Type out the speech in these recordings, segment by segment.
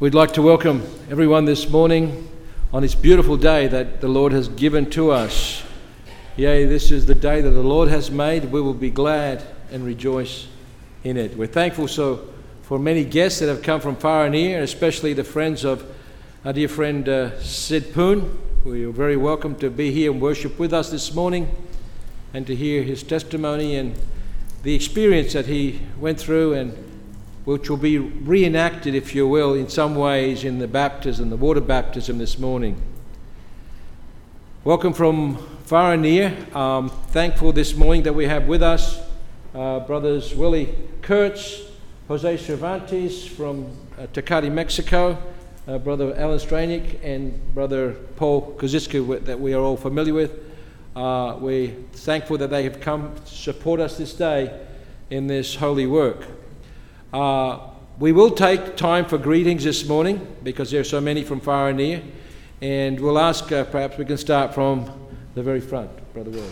We'd like to welcome everyone this morning on this beautiful day that the Lord has given to us. Yea, this is the day that the Lord has made. We will be glad and rejoice in it. We're thankful so for many guests that have come from far and near, especially the friends of our dear friend uh, Sid Poon. We are very welcome to be here and worship with us this morning and to hear his testimony and the experience that he went through and which will be reenacted, if you will, in some ways in the baptism, the water baptism this morning. Welcome from far and near. Um, thankful this morning that we have with us uh, brothers Willie Kurtz, Jose Cervantes from uh, Tecate, Mexico, uh, brother Alan Stranick, and brother Paul Koziska, that we are all familiar with. Uh, we're thankful that they have come to support us this day in this holy work. Uh, we will take time for greetings this morning because there are so many from far and near. And we'll ask, uh, perhaps we can start from the very front, Brother Will.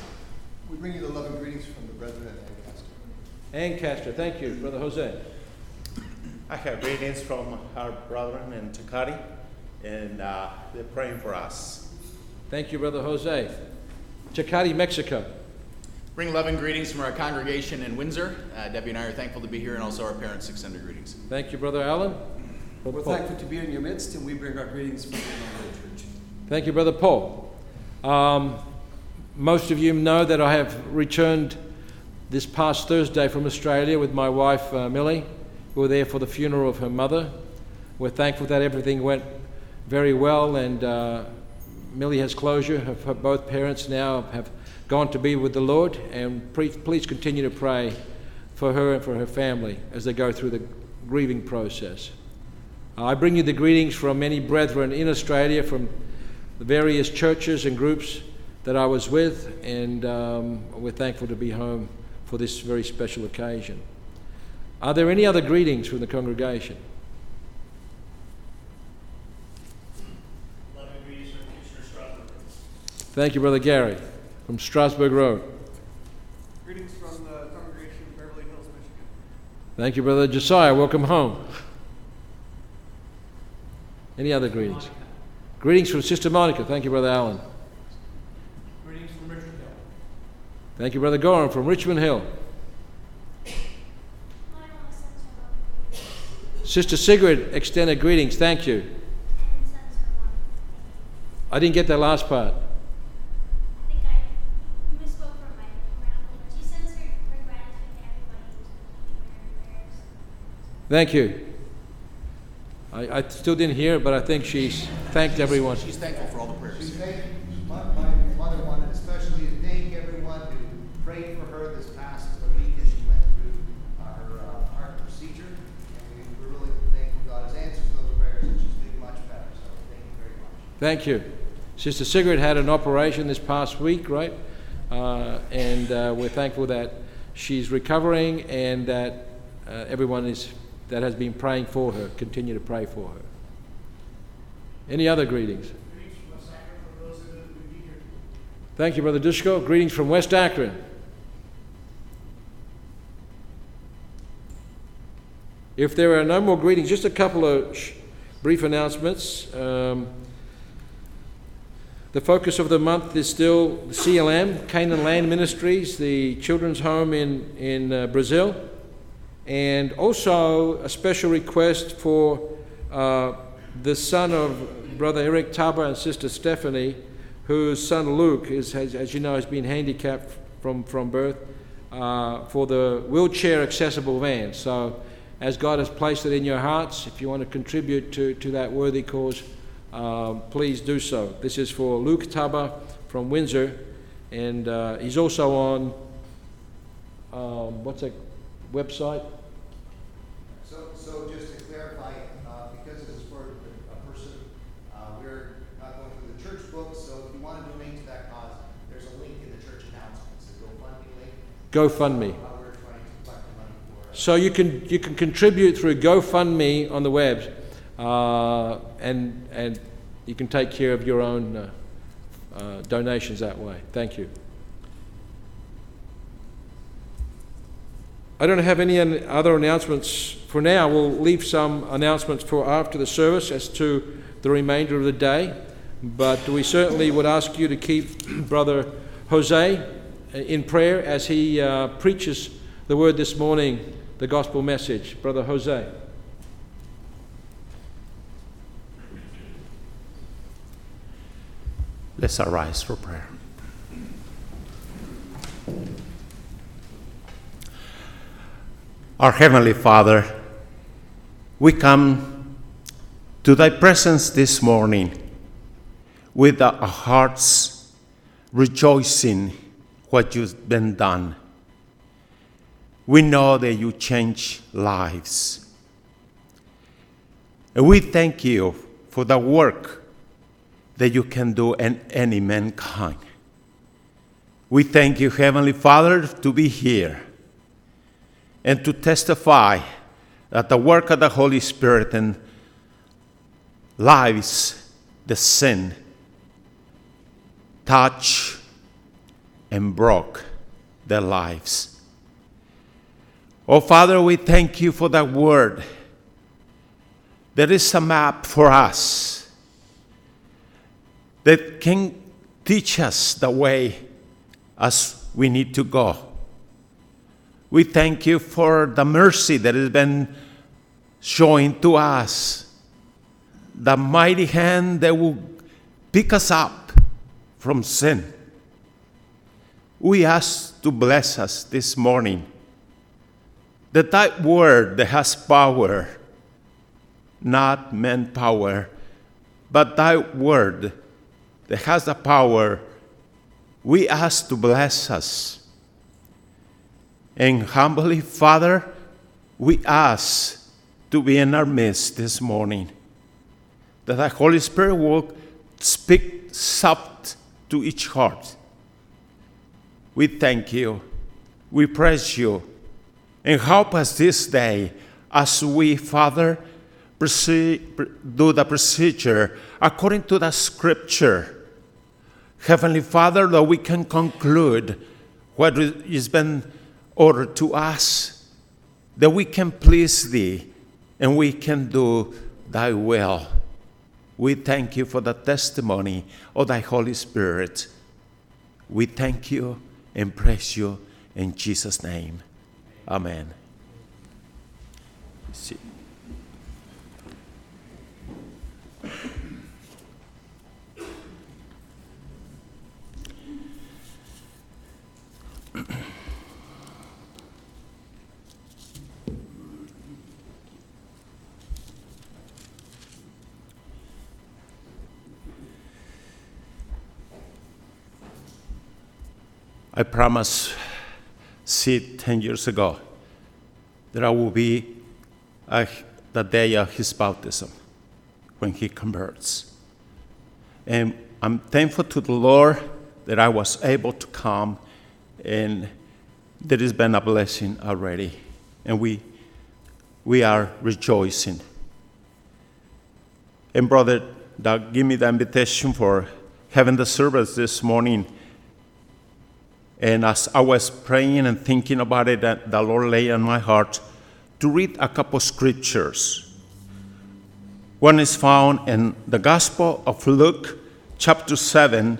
We bring you the love and greetings from the brethren at Ancaster. Ancaster, thank you. Brother Jose. I have greetings from our brethren in Tecate, and uh, they're praying for us. Thank you, Brother Jose. Tecate, Mexico. Bring love and greetings from our congregation in Windsor. Uh, Debbie and I are thankful to be here, and also our parents extend their greetings. Thank you, Brother Allen. We're Paul. thankful to be in your midst, and we bring our greetings from the Church. Thank you, Brother Paul. Um, most of you know that I have returned this past Thursday from Australia with my wife, uh, Millie. We were there for the funeral of her mother. We're thankful that everything went very well, and uh, Millie has closure. Her, her both parents now have gone to be with the Lord, and please continue to pray for her and for her family as they go through the grieving process. I bring you the greetings from many brethren in Australia, from the various churches and groups that I was with, and um, we're thankful to be home for this very special occasion. Are there any other greetings from the congregation? Thank you, Brother Gary from Strasburg Road. Greetings from the congregation of Beverly Hills, Michigan. Thank you, Brother Josiah. Welcome home. Any other greetings? Monica. Greetings from Sister Monica. Thank you, Brother Allen. Greetings from Richmond Hill. Thank you, Brother Gorham from Richmond Hill. Sister Sigrid extended greetings. Thank you. I didn't get that last part. Thank you. I, I still didn't hear, but I think she's thanked everyone. She's thankful for all the prayers. She's thankful. My, my mother wanted especially to thank everyone who prayed for her this past week as she went through her uh, heart procedure. And we, we're really thankful God has answered those prayers and she's doing much better. So thank you very much. Thank you. Sister Sigrid had an operation this past week, right? Uh, and uh, we're thankful that she's recovering and that uh, everyone is that has been praying for her. Continue to pray for her. Any other greetings? Thank you, Brother Dushko. Greetings from West Akron. If there are no more greetings, just a couple of sh- brief announcements. Um, the focus of the month is still CLM, Canaan Land Ministries, the children's home in, in uh, Brazil and also a special request for uh, the son of Brother Eric Taba and Sister Stephanie, whose son Luke is, has, as you know, has been handicapped from, from birth, uh, for the wheelchair accessible van. So, as God has placed it in your hearts, if you want to contribute to, to that worthy cause, um, please do so. This is for Luke Taba from Windsor, and uh, he's also on um, what's that website? So just to clarify, uh, because this is for a person, uh, we're not going through the church book, so if you want to donate to that cause, there's a link in the church announcements, a GoFundMe link. GoFundMe. Uh, we're trying to collect the money for. So you can you can contribute through GoFundMe on the web, uh, and and you can take care of your own uh, uh, donations that way. Thank you. I don't have any other announcements for now. We'll leave some announcements for after the service as to the remainder of the day. But we certainly would ask you to keep Brother Jose in prayer as he uh, preaches the word this morning, the gospel message. Brother Jose. Let's arise for prayer. Our Heavenly Father, we come to Thy presence this morning with our hearts rejoicing what you've been done. We know that you change lives. And we thank you for the work that you can do in any mankind. We thank you, Heavenly Father, to be here and to testify that the work of the Holy Spirit in lives the sin touch and broke their lives. Oh, Father, we thank you for that word. There is a map for us that can teach us the way as we need to go. We thank you for the mercy that has been showing to us, the mighty hand that will pick us up from sin. We ask to bless us this morning that that word that has power, not manpower, but that word that has the power, we ask to bless us. And humbly, Father, we ask to be in our midst this morning, that the Holy Spirit will speak soft to each heart. We thank you, we praise you, and help us this day as we, Father, do the procedure according to the scripture. Heavenly Father, that we can conclude what has been ordered to us, that we can please Thee and we can do Thy will. We thank you for the testimony of Thy Holy Spirit. We thank you and praise you in Jesus' name. Amen. See. I promised Sid 10 years ago that I will be at the day of his baptism when he converts. And I'm thankful to the Lord that I was able to come and there has been a blessing already. And we, we are rejoicing. And Brother Doug, give me the invitation for having the service this morning. And as I was praying and thinking about it, the Lord lay on my heart to read a couple scriptures. One is found in the Gospel of Luke, chapter 7,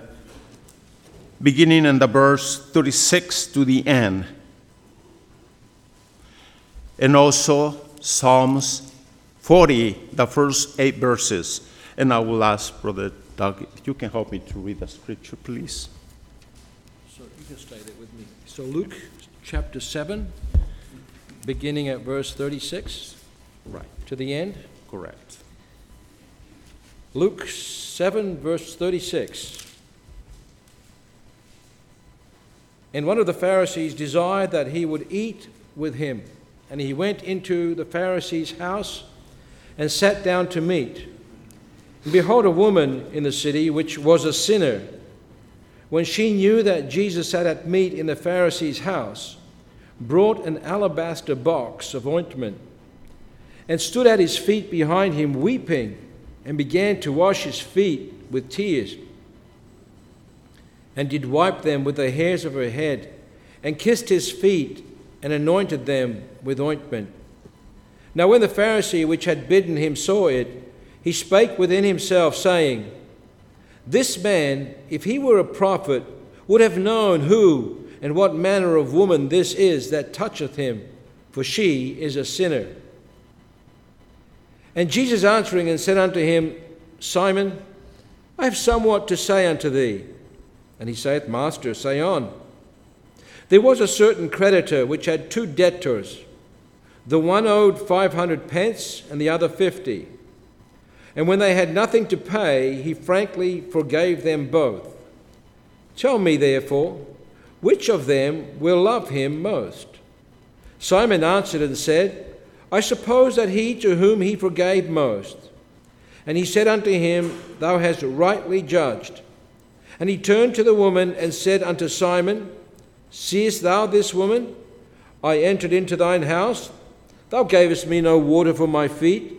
beginning in the verse 36 to the end. And also Psalms 40, the first eight verses. And I will ask Brother Doug if you can help me to read the scripture, please. So you stay there with me. So Luke chapter 7, beginning at verse 36 Right, to the end. correct. Luke 7, verse 36. And one of the Pharisees desired that he would eat with him. And he went into the Pharisee's house and sat down to meat. And behold, a woman in the city which was a sinner, when she knew that Jesus sat at meat in the Pharisee's house, brought an alabaster box of ointment and stood at his feet behind him, weeping, and began to wash his feet with tears, and did wipe them with the hairs of her head, and kissed his feet, and anointed them with ointment. Now, when the Pharisee which had bidden him saw it, he spake within himself, saying, This man, if he were a prophet, would have known who and what manner of woman this is that toucheth him, for she is a sinner. And Jesus answering and said unto him, Simon, I have somewhat to say unto thee. And he saith, Master, say on. There was a certain creditor which had two debtors. The one owed five hundred pence, and the other fifty. And when they had nothing to pay, he frankly forgave them both. Tell me, therefore, which of them will love him most? Simon answered and said, I suppose that he to whom he forgave most. And he said unto him, Thou hast rightly judged. And he turned to the woman and said unto Simon, Seest thou this woman? I entered into thine house. Thou gavest me no water for my feet,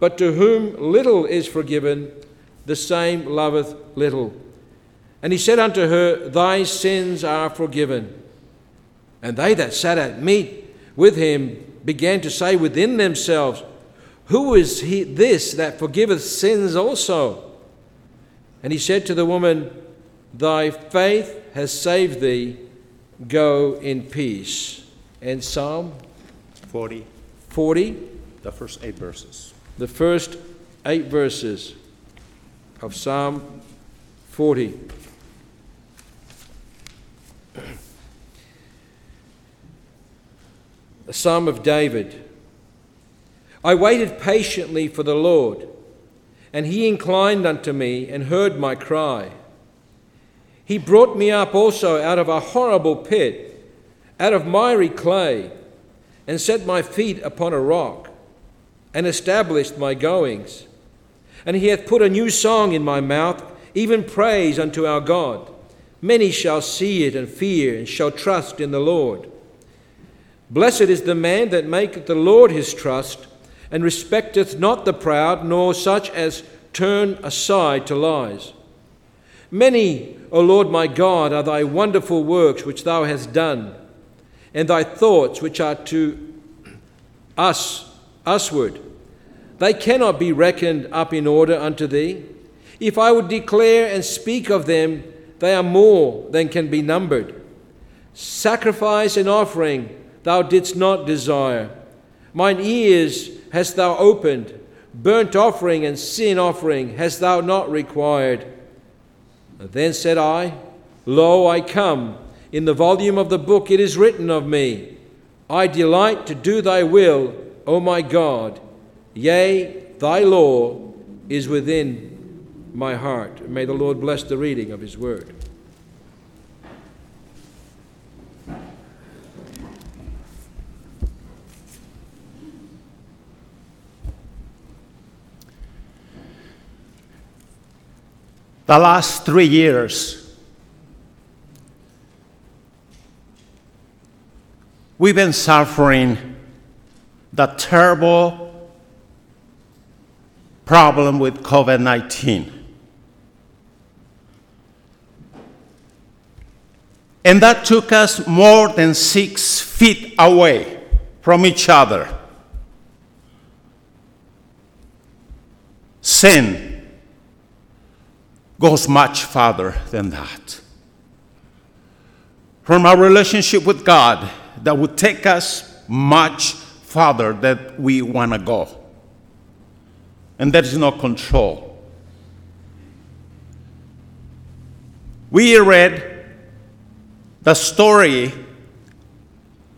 but to whom little is forgiven, the same loveth little. And he said unto her, Thy sins are forgiven. And they that sat at meat with him began to say within themselves, Who is he, this that forgiveth sins also? And he said to the woman, Thy faith has saved thee. Go in peace. And Psalm 40, 40, the first eight verses. The first eight verses of Psalm 40. A psalm of David. I waited patiently for the Lord, and he inclined unto me and heard my cry. He brought me up also out of a horrible pit, out of miry clay, and set my feet upon a rock, and established my goings. And he hath put a new song in my mouth, even praise unto our God. Many shall see it and fear, and shall trust in the Lord. Blessed is the man that maketh the Lord his trust, and respecteth not the proud, nor such as turn aside to lies. Many, O Lord my God, are thy wonderful works which thou hast done, and thy thoughts which are to us, usward. They cannot be reckoned up in order unto thee. If I would declare and speak of them, they are more than can be numbered. Sacrifice and offering thou didst not desire. Mine ears hast thou opened. Burnt offering and sin offering hast thou not required. Then said I, Lo, I come. In the volume of the book it is written of me, I delight to do thy will, O my God. Yea, thy law is within my heart. May the Lord bless the reading of his word. The last three years, we've been suffering the terrible problem with COVID 19. And that took us more than six feet away from each other. Sin goes much farther than that. From our relationship with God, that would take us much farther than we want to go. And there is no control. We read the story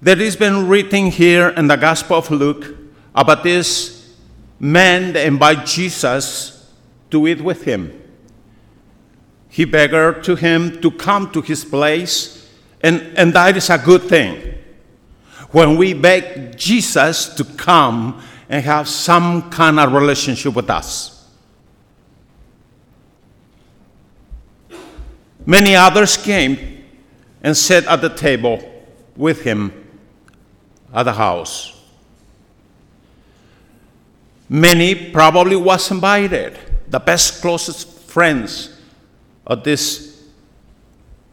that has been written here in the Gospel of Luke about this man that invited Jesus to eat with him. He begged to him to come to his place, and, and that is a good thing. when we beg Jesus to come and have some kind of relationship with us. Many others came and sat at the table with him at the house. Many probably was invited, the best closest friends of this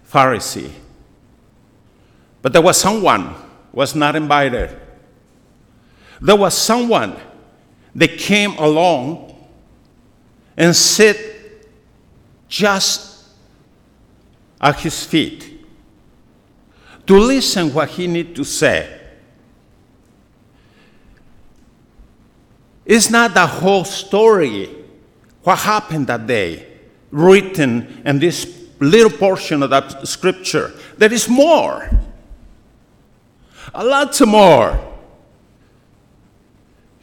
Pharisee. But there was someone was not invited. There was someone that came along and sit just at his feet to listen what he need to say. It's not the whole story, what happened that day, written in this little portion of that scripture. There is more. A lot more.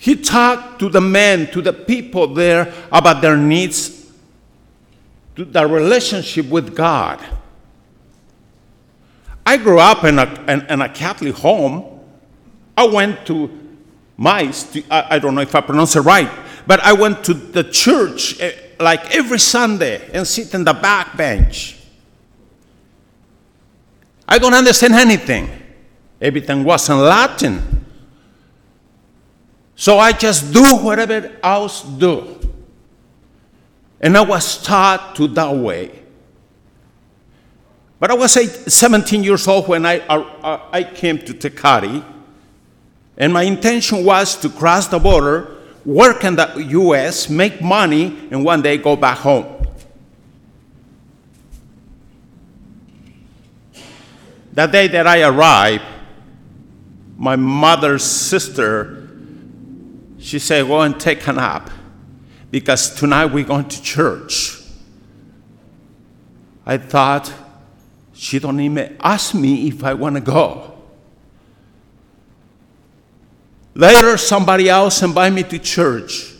He talked to the men, to the people there about their needs, to their relationship with God. I grew up in a, in, in a Catholic home. I went to my, I, I don't know if I pronounce it right, but I went to the church eh, like every Sunday and sit in the back bench. I don't understand anything. Everything was in Latin. So I just do whatever else do. And I was taught to that way. But I was eight, 17 years old when I, I, I came to Tecate, and my intention was to cross the border, work in the US, make money, and one day go back home. The day that I arrived, my mother's sister, she said, Go and take a nap because tonight we're going to church. I thought, she don't even ask me if I want to go. Later, somebody else invite me to church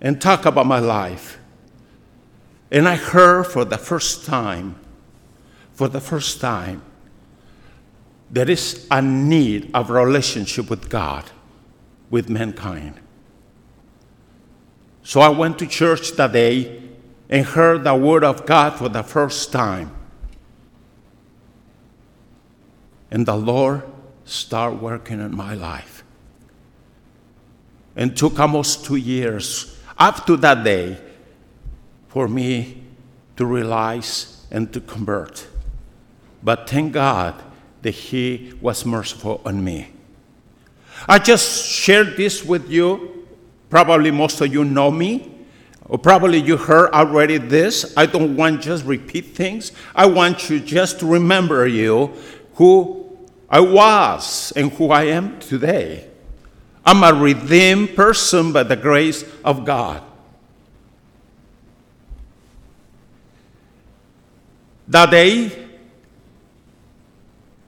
and talk about my life. And I heard for the first time, for the first time, there is a need of relationship with God, with mankind. So I went to church that day and heard the word of God for the first time. And the Lord started working in my life. And took almost two years up to that day for me to realize and to convert. But thank God that He was merciful on me. I just shared this with you. Probably most of you know me, or probably you heard already this. I don't want just repeat things. I want you just to remember you who I was and who I am today. I'm a redeemed person by the grace of God. That day,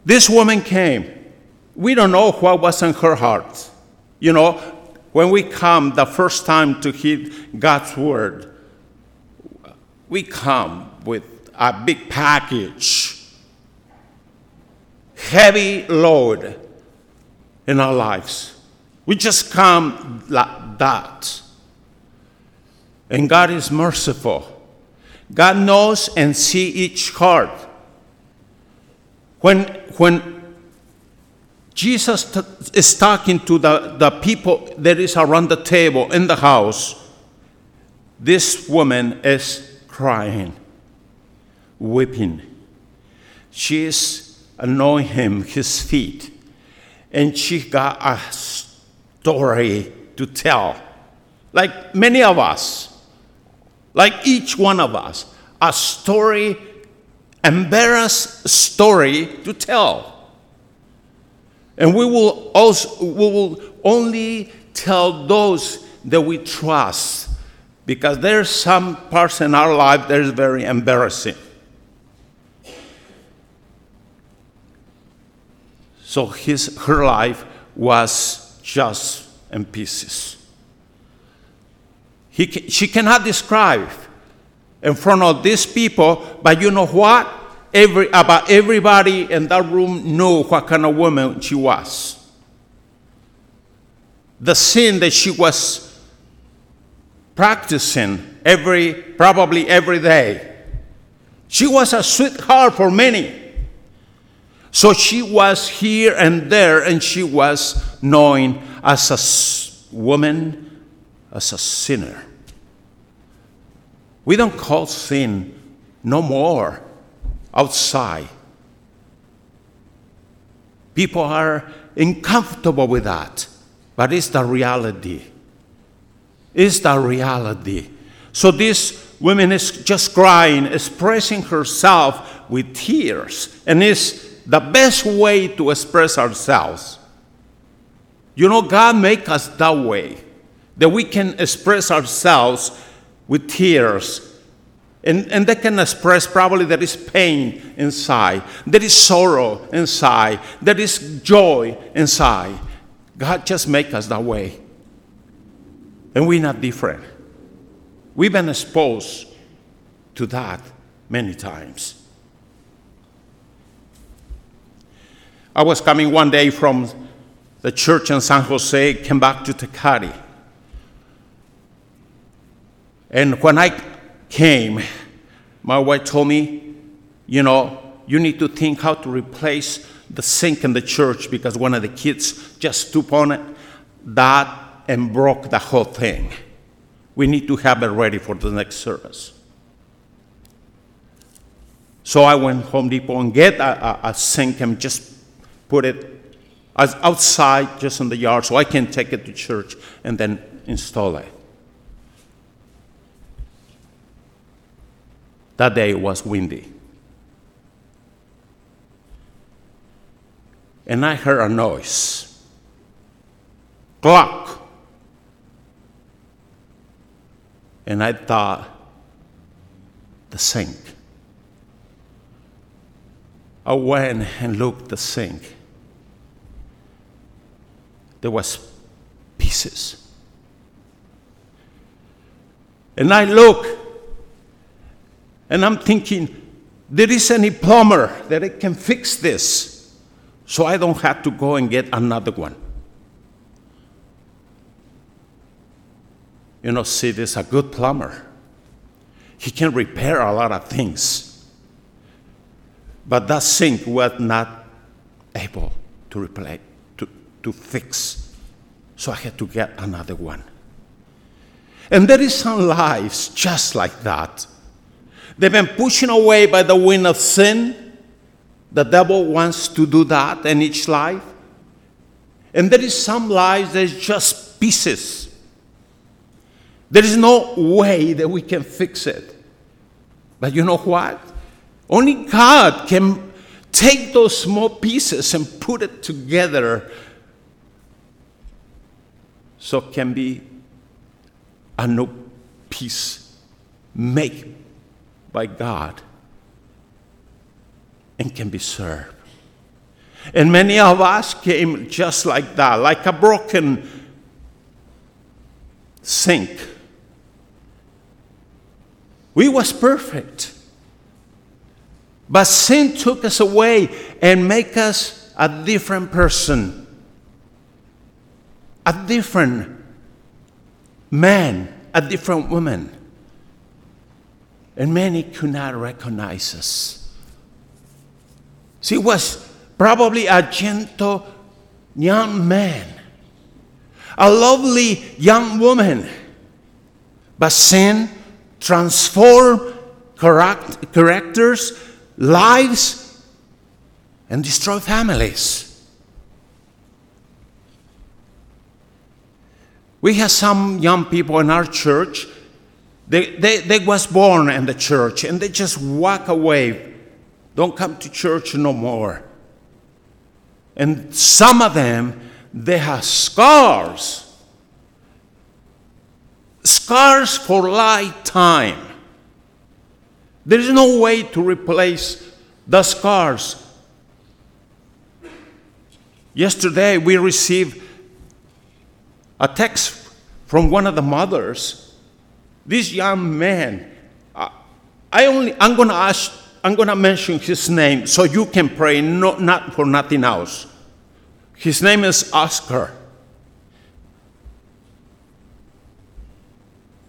this woman came. We don't know what was in her heart. You know, when we come the first time to hear God's word, we come with a big package, heavy load in our lives. We just come like that. And God is merciful. God knows and see each heart. When, when Jesus t- is talking to the, the people that is around the table in the house, this woman is crying, weeping. She is anointing him, his feet, and she got a story to tell. Like many of us, like each one of us, a story embarrassed story to tell. And we will also we will only tell those that we trust because there's some parts in our life that is very embarrassing. So his her life was just in pieces. He, she cannot describe in front of these people, but you know what? Every, about everybody in that room knew what kind of woman she was. The sin that she was practicing every, probably every day. She was a sweetheart for many. So she was here and there, and she was known as a woman, as a sinner. We don't call sin no more outside. People are uncomfortable with that, but it's the reality. It's the reality. So this woman is just crying, expressing herself with tears, and it's the best way to express ourselves. You know, God make us that way, that we can express ourselves with tears. And, and they can express probably there is pain inside, there is sorrow inside, there is joy inside. God just make us that way. And we're not different. We've been exposed to that many times. I was coming one day from the church in San Jose, came back to Tecate. And when I came, my wife told me, you know, you need to think how to replace the sink in the church because one of the kids just stooped on it, that, and broke the whole thing. We need to have it ready for the next service. So I went Home Depot and get a, a, a sink and just put it outside, just in the yard, so I can take it to church and then install it. That day was windy. And I heard a noise. Clock. And I thought, the sink. I went and looked the sink. There was pieces. And I look and I'm thinking, there is any plumber that I can fix this so I don't have to go and get another one. You know, Sid is a good plumber. He can repair a lot of things. But that sink was not able to replace, to, to fix. So I had to get another one. And there is some lives just like that. They've been pushing away by the wind of sin. The devil wants to do that in each life. And there is some lives that's just pieces. There is no way that we can fix it. But you know what? Only God can take those small pieces and put it together so it can be a new piece made by God and can be served. And many of us came just like that, like a broken sink. We was perfect. But sin took us away and make us a different person. A different man, a different woman. And many could not recognize us. She was probably a gentle young man, a lovely young woman. But sin transformed charac- characters, lives, and destroyed families. We have some young people in our church. They, they, they was born in the church and they just walk away. Don't come to church no more. And some of them, they have scars. Scars for lifetime. There is no way to replace the scars. Yesterday, we received a text from one of the mothers. This young man, I I only, I'm going to ask I'm going to mention his name so you can pray, no, not for nothing else. His name is Oscar.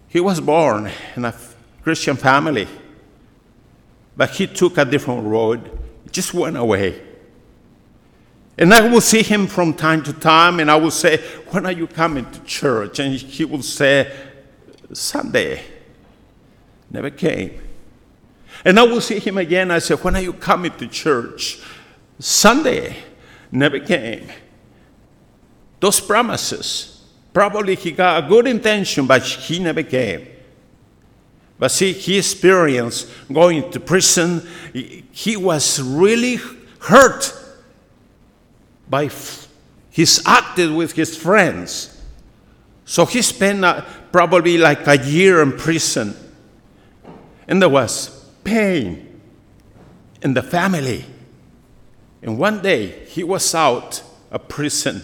He was born in a Christian family, but he took a different road, he just went away. And I will see him from time to time, and I will say, When are you coming to church? And he will say, Sunday. Never came. And I will see him again. I said, When are you coming to church? Sunday. Never came. Those promises. Probably he got a good intention, but he never came. But see, he experienced going to prison. He was really hurt by he's acted with his friends. So he spent probably like a year in prison. And there was pain in the family. And one day he was out of prison.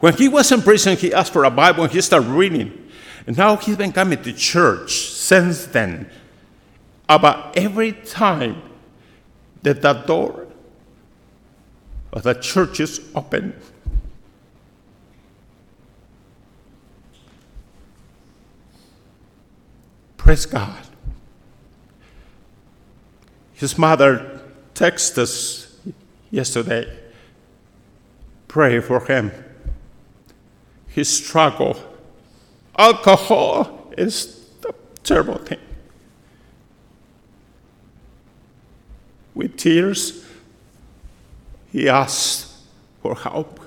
When he was in prison, he asked for a Bible and he started reading. And now he's been coming to church since then. About every time that the door of the church is open, praise God. His mother texted us yesterday. Pray for him. His struggle. Alcohol is a terrible thing. With tears, he asked for help.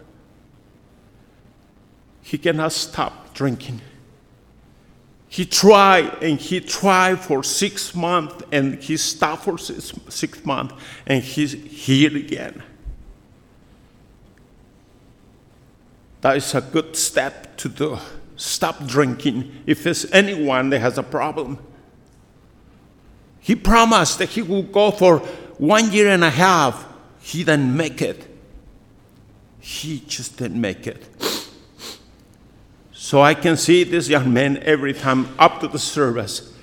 He cannot stop drinking. He tried and he tried for six months and he stopped for six, six months and he's here again. That is a good step to do. Stop drinking if there's anyone that has a problem. He promised that he would go for one year and a half. He didn't make it. He just didn't make it. So I can see this young man every time up to the service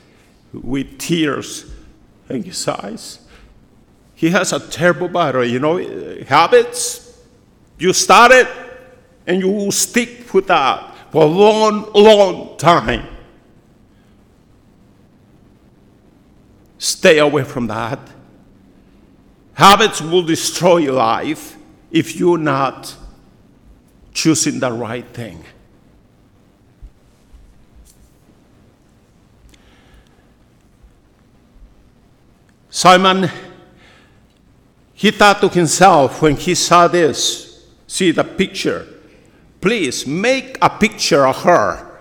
with tears in his eyes. He has a terrible battle, you know, habits. You start it and you stick with that for a long, long time. Stay away from that. Habits will destroy your life if you're not choosing the right thing. Simon, he thought to himself when he saw this, see the picture, please make a picture of her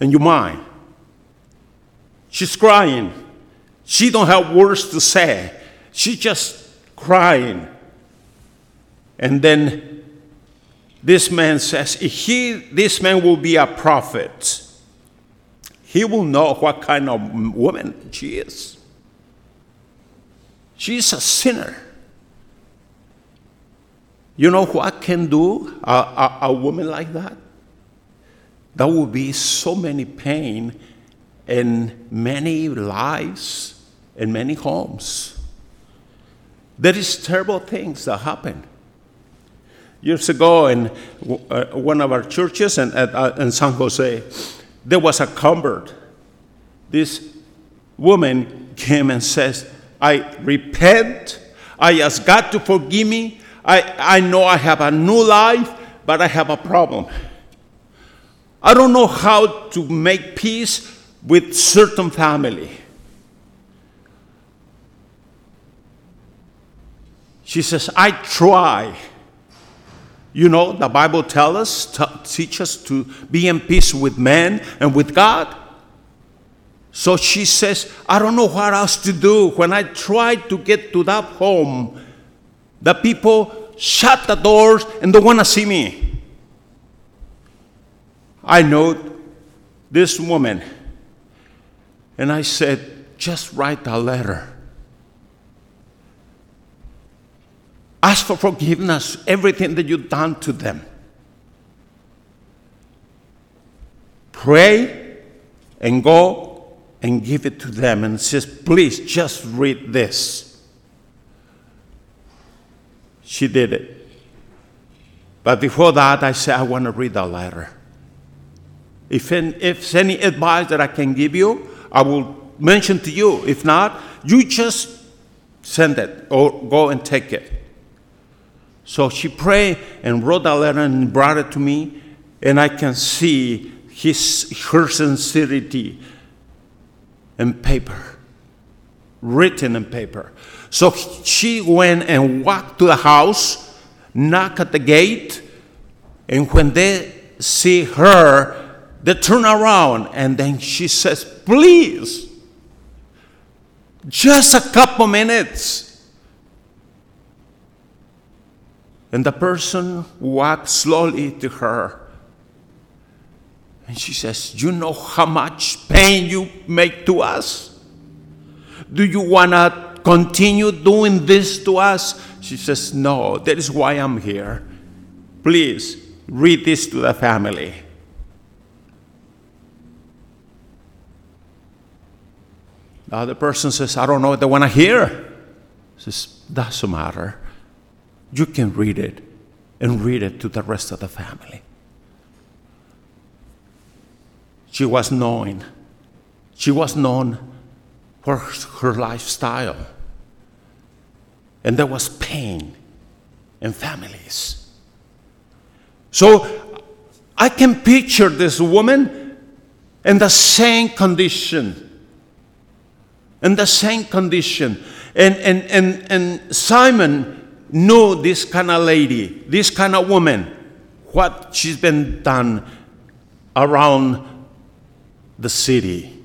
in your mind. She's crying. She don't have words to say. She's just crying. And then this man says, if he, this man will be a prophet, he will know what kind of woman she is. She's a sinner. You know what can do a, a, a woman like that? There will be so many pain in many lives, in many homes. There is terrible things that happen. Years ago, in uh, one of our churches in, uh, in San Jose, there was a convert. This woman came and says, I repent. I ask God to forgive me. I, I know I have a new life, but I have a problem. I don't know how to make peace with certain family. She says, I try. You know, the Bible tells us, t- teach us to be in peace with men and with God. So she says, I don't know what else to do. When I try to get to that home, the people shut the doors and don't want to see me. I know this woman. And I said, just write a letter. Ask for forgiveness, everything that you've done to them. Pray and go and give it to them and says, Please just read this. She did it. But before that, I said, I want to read the letter. If, any, if any advice that I can give you, I will mention to you. If not, you just send it or go and take it. So she prayed and wrote a letter and brought it to me, and I can see his, her sincerity in paper, written in paper. So she went and walked to the house, knocked at the gate, and when they see her, they turn around and then she says, Please, just a couple minutes. And the person walked slowly to her. And she says, You know how much pain you make to us? Do you want to continue doing this to us? She says, No, that is why I'm here. Please read this to the family. The other person says, I don't know what they want to hear. She says, doesn't matter. You can read it and read it to the rest of the family. She was known. She was known for her lifestyle. And there was pain in families. So I can picture this woman in the same condition. In the same condition. And, and, and, and Simon knew this kind of lady, this kind of woman, what she's been done around the city.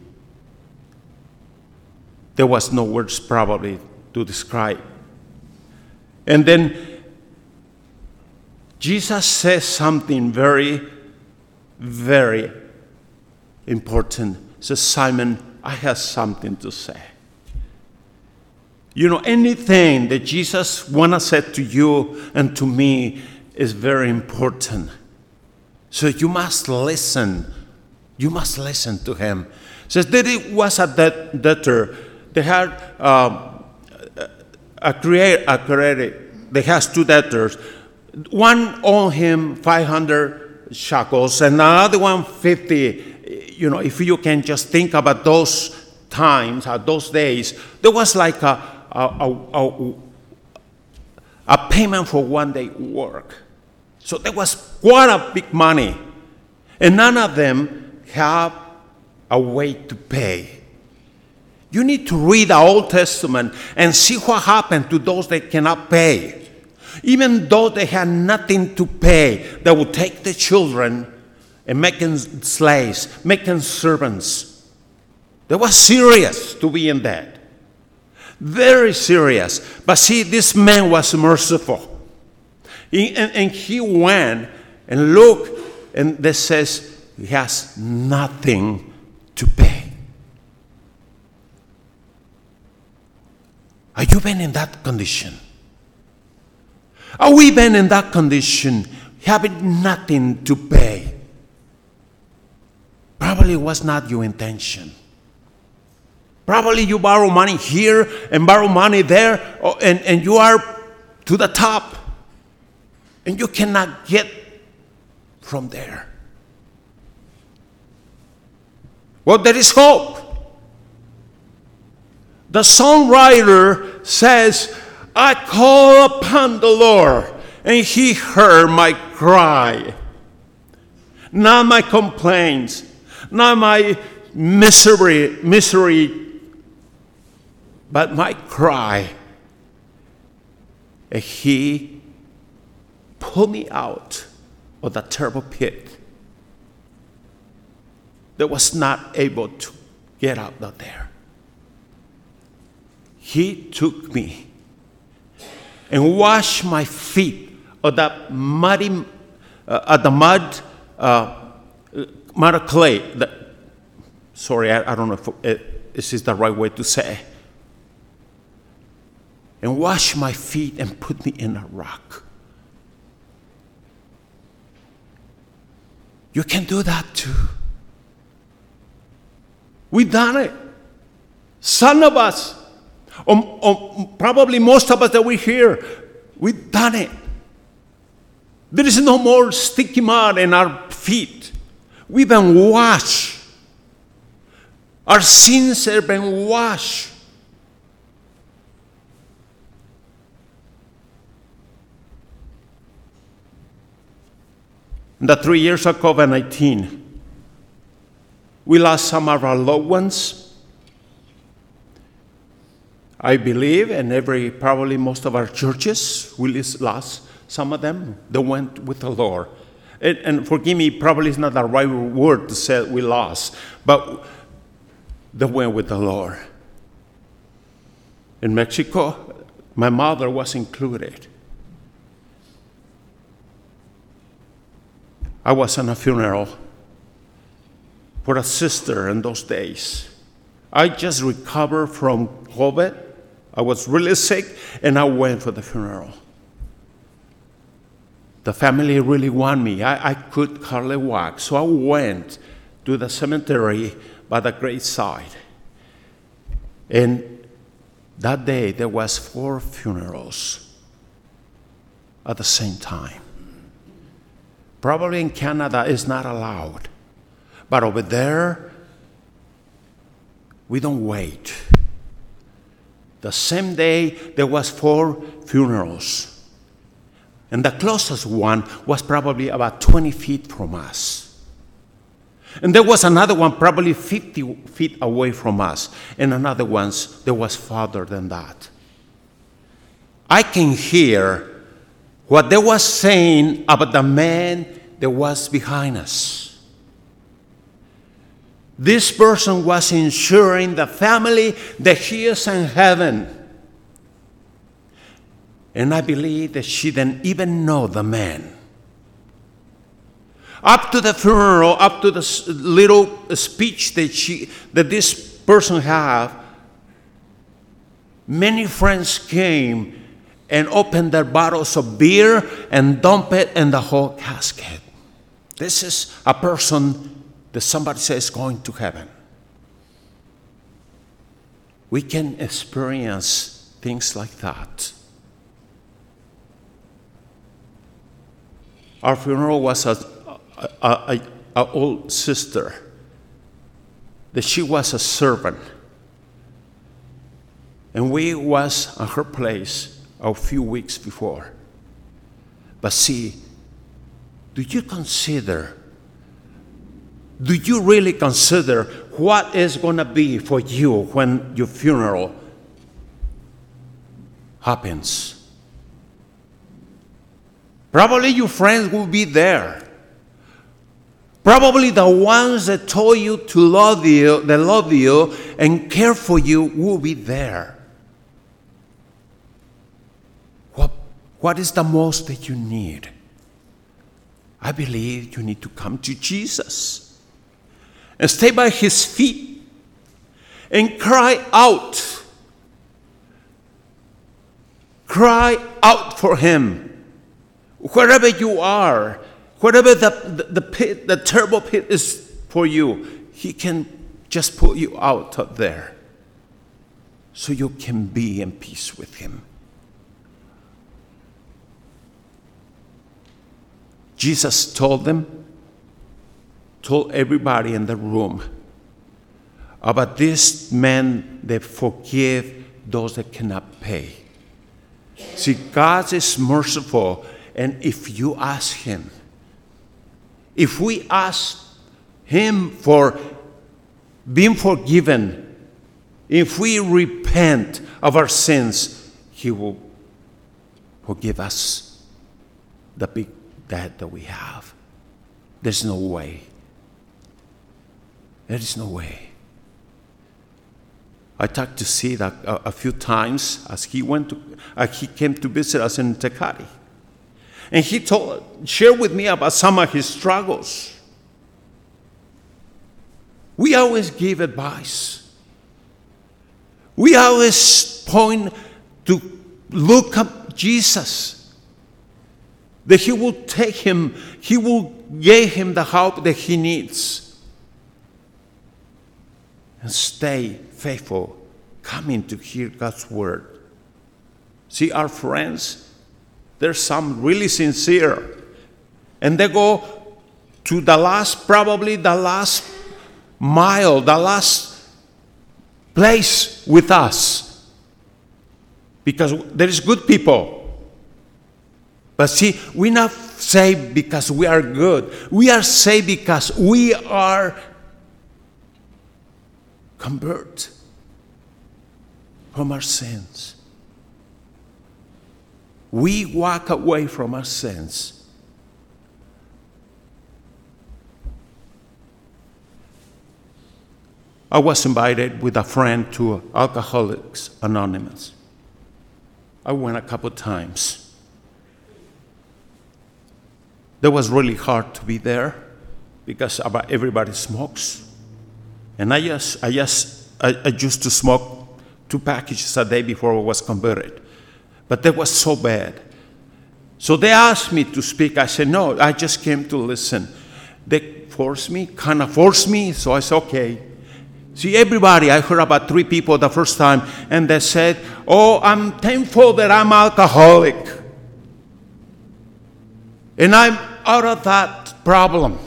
There was no words probably to describe. And then Jesus says something very, very important. He says, Simon, I have something to say. You know, anything that Jesus wanna say to you and to me is very important. So you must listen. You must listen to him. It says that it was a debt, debtor. They had um, a create a credit. They has two debtors. One owed him 500 shekels, and another one 50. You know, if you can just think about those times, uh, those days, there was like a a, a, a, a payment for one day work. So there was quite a big money. And none of them have a way to pay. You need to read the Old Testament and see what happened to those that cannot pay. Even though they had nothing to pay, they would take the children and make them slaves, make them servants. They were serious to be in that. Very serious. But see, this man was merciful. He, and, and he went and looked, and this says he has nothing to pay. Are you been in that condition? Are we been in that condition, having nothing to pay? Probably was not your intention. Probably you borrow money here and borrow money there, and, and you are to the top, and you cannot get from there. Well, there is hope. The songwriter says, I call upon the Lord, and he heard my cry. Not my complaints, not my misery, misery but my cry, and he pulled me out of the terrible pit that was not able to get out of there. He took me and washed my feet of that muddy, uh, the mud, uh, mud of clay. The, sorry, I, I, don't know if it, this is the right way to say and washed my feet and put me in a rock. You can do that too. We've done it. Some of us, or, or probably most of us that we here, we've done it. There is no more sticky mud in our feet. We've been washed. Our sins have been washed. The three years of COVID 19, we lost some of our loved ones. I believe, and every probably most of our churches, we lost some of them. They went with the Lord. And, and forgive me, probably it's not the right word to say we lost, but they went with the Lord. In Mexico, my mother was included. I was in a funeral for a sister in those days. I just recovered from COVID. I was really sick, and I went for the funeral. The family really wanted me. I, I could hardly walk, so I went to the cemetery by the graveside. And that day there was four funerals at the same time. Probably in Canada it's not allowed. But over there, we don't wait. The same day there was four funerals. And the closest one was probably about 20 feet from us. And there was another one probably 50 feet away from us, and another one that was farther than that. I can hear what they were saying about the man that was behind us. This person was ensuring the family that he is in heaven. And I believe that she didn't even know the man. Up to the funeral, up to the little speech that, she, that this person had, many friends came and opened their bottles of beer and dumped it in the whole casket. This is a person that somebody says going to heaven. We can experience things like that. Our funeral was a, a, a, a old sister that she was a servant, and we was at her place a few weeks before. But see, do you consider? Do you really consider what is going to be for you when your funeral happens? Probably your friends will be there. Probably the ones that told you to love you, that love you and care for you will be there. What, what is the most that you need? I believe you need to come to Jesus and stay by his feet and cry out. Cry out for him wherever you are, wherever the, the, the, pit, the terrible pit is for you, He can just pull you out of there so you can be in peace with Him. Jesus told them, told everybody in the room about this man that forgive those that cannot pay. See, God is merciful and if you ask Him, if we ask Him for being forgiven, if we repent of our sins, He will forgive us the big debt that we have. There's no way. There is no way. I talked to Sid a, a, a few times as he went to, uh, he came to visit us in Tecate. And he told, shared with me about some of his struggles. We always give advice. We always point to look up Jesus. That he will take him, he will give him the help that he needs. And stay faithful coming to hear God's word. See, our friends, there's some really sincere, and they go to the last, probably the last mile, the last place with us. Because there is good people. But see, we not saved because we are good. We are saved because we are convert from our sins. We walk away from our sins. I was invited with a friend to Alcoholics Anonymous. I went a couple times. That was really hard to be there because everybody smokes. And I just, I just, I, I used to smoke two packages a day before I was converted. But that was so bad. So they asked me to speak. I said, no, I just came to listen. They forced me, kind of forced me, so I said, okay. See, everybody, I heard about three people the first time, and they said, oh, I'm thankful that I'm alcoholic. And I'm out of that problem.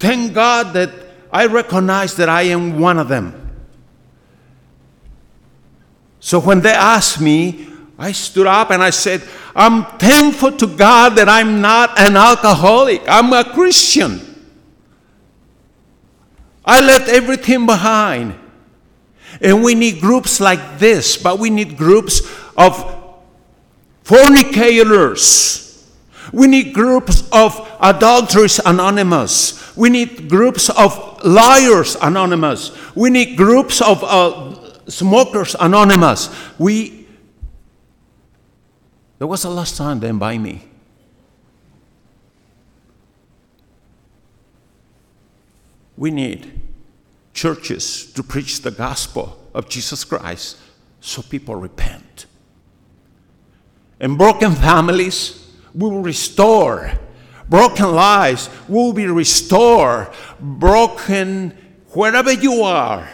Thank God that I recognize that I am one of them. So when they asked me, I stood up and I said, I'm thankful to God that I'm not an alcoholic. I'm a Christian. I left everything behind. And we need groups like this, but we need groups of fornicators. We need groups of adulterers anonymous. We need groups of liars anonymous. We need groups of uh, smokers anonymous. We there was the last time they invited me. We need churches to preach the gospel of Jesus Christ so people repent. And broken families will restore. Broken lives We will be restored. Broken wherever you are,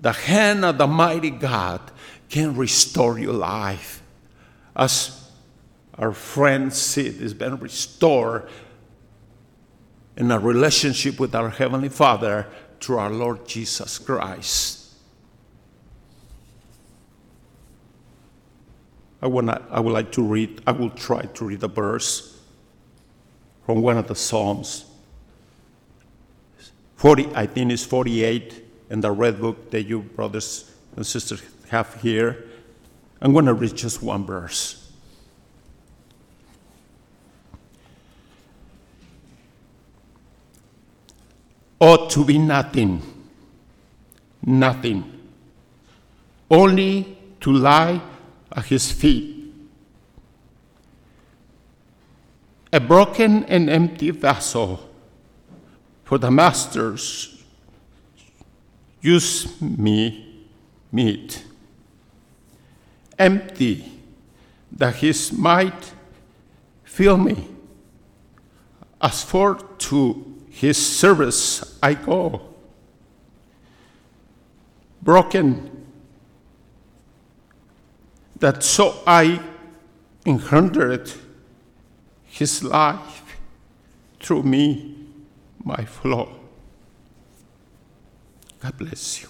the hand of the mighty God can restore your life. As our friend Sid has been restored in a relationship with our Heavenly Father through our Lord Jesus Christ. I, wanna, I would like to read, I will try to read a verse from one of the Psalms. 40, I think it's 48 in the red book that you brothers and sisters have here. I'm going to read just one verse. Ought to be nothing, nothing, only to lie at his feet. A broken and empty vessel for the master's use me meet. Empty that his might fill me. As for to his service I go. Broken that so I inherited his life through me, my flaw. God bless you.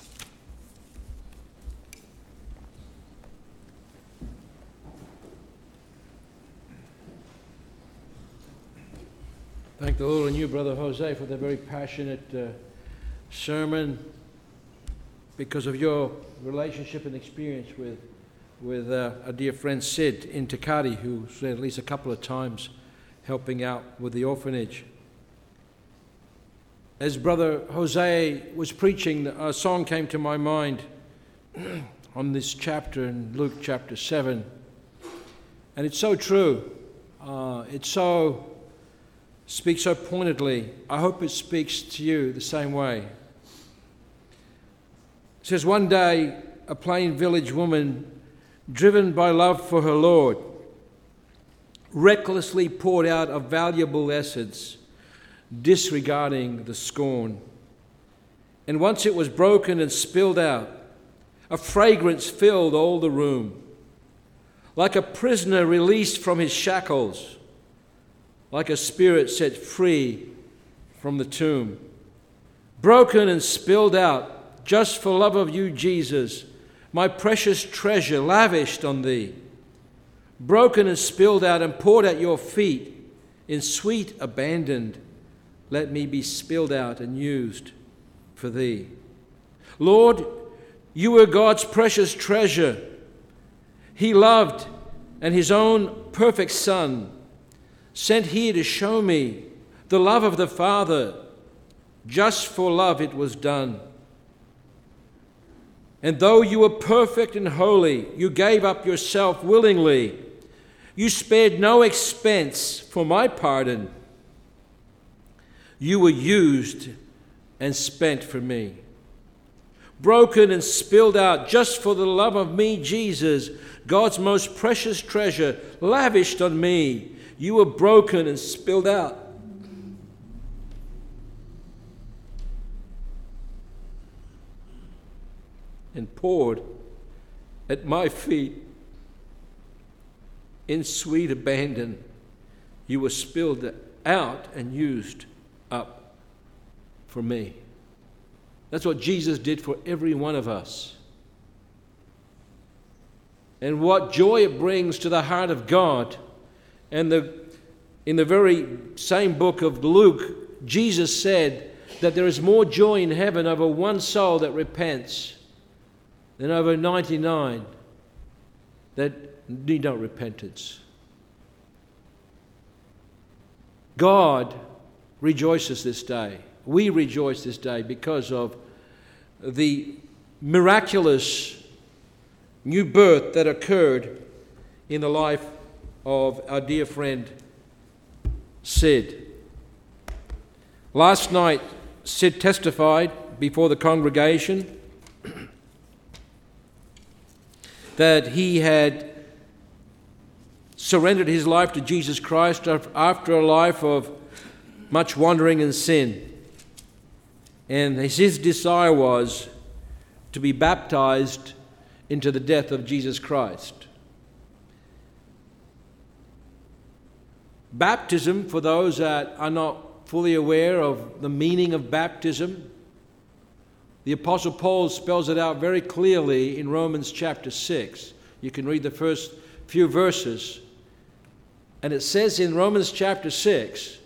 Thank the Lord and you, Brother Jose, for the very passionate uh, sermon because of your relationship and experience with, with uh, a dear friend Sid in Tecate, who's at least a couple of times helping out with the orphanage. As Brother Jose was preaching, a song came to my mind on this chapter in Luke chapter 7. And it's so true. Uh, it's so speaks so pointedly. I hope it speaks to you the same way. It says, One day, a plain village woman, driven by love for her Lord, recklessly poured out a valuable essence, disregarding the scorn. And once it was broken and spilled out, a fragrance filled all the room. Like a prisoner released from his shackles, like a spirit set free from the tomb. Broken and spilled out, just for love of you, Jesus, my precious treasure lavished on thee. Broken and spilled out and poured at your feet in sweet abandoned, let me be spilled out and used for thee. Lord, you were God's precious treasure. He loved, and his own perfect Son sent here to show me the love of the Father. Just for love it was done. And though you were perfect and holy, you gave up yourself willingly. You spared no expense for my pardon. You were used and spent for me. Broken and spilled out just for the love of me, Jesus, God's most precious treasure, lavished on me. You were broken and spilled out. And poured at my feet in sweet abandon. You were spilled out and used up for me. That's what Jesus did for every one of us. And what joy it brings to the heart of God. And the, in the very same book of Luke, Jesus said that there is more joy in heaven over one soul that repents than over 99 that need not repentance. God rejoices this day. We rejoice this day because of the miraculous new birth that occurred in the life of our dear friend Sid. Last night, Sid testified before the congregation that he had surrendered his life to Jesus Christ after a life of much wandering and sin. And his desire was to be baptized into the death of Jesus Christ. Baptism, for those that are not fully aware of the meaning of baptism, the Apostle Paul spells it out very clearly in Romans chapter 6. You can read the first few verses. And it says in Romans chapter 6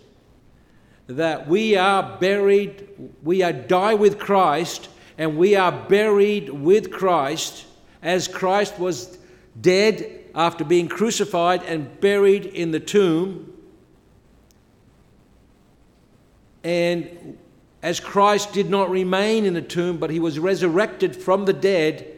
that we are buried, we are die with Christ, and we are buried with Christ as Christ was dead after being crucified and buried in the tomb. And as Christ did not remain in the tomb, but he was resurrected from the dead,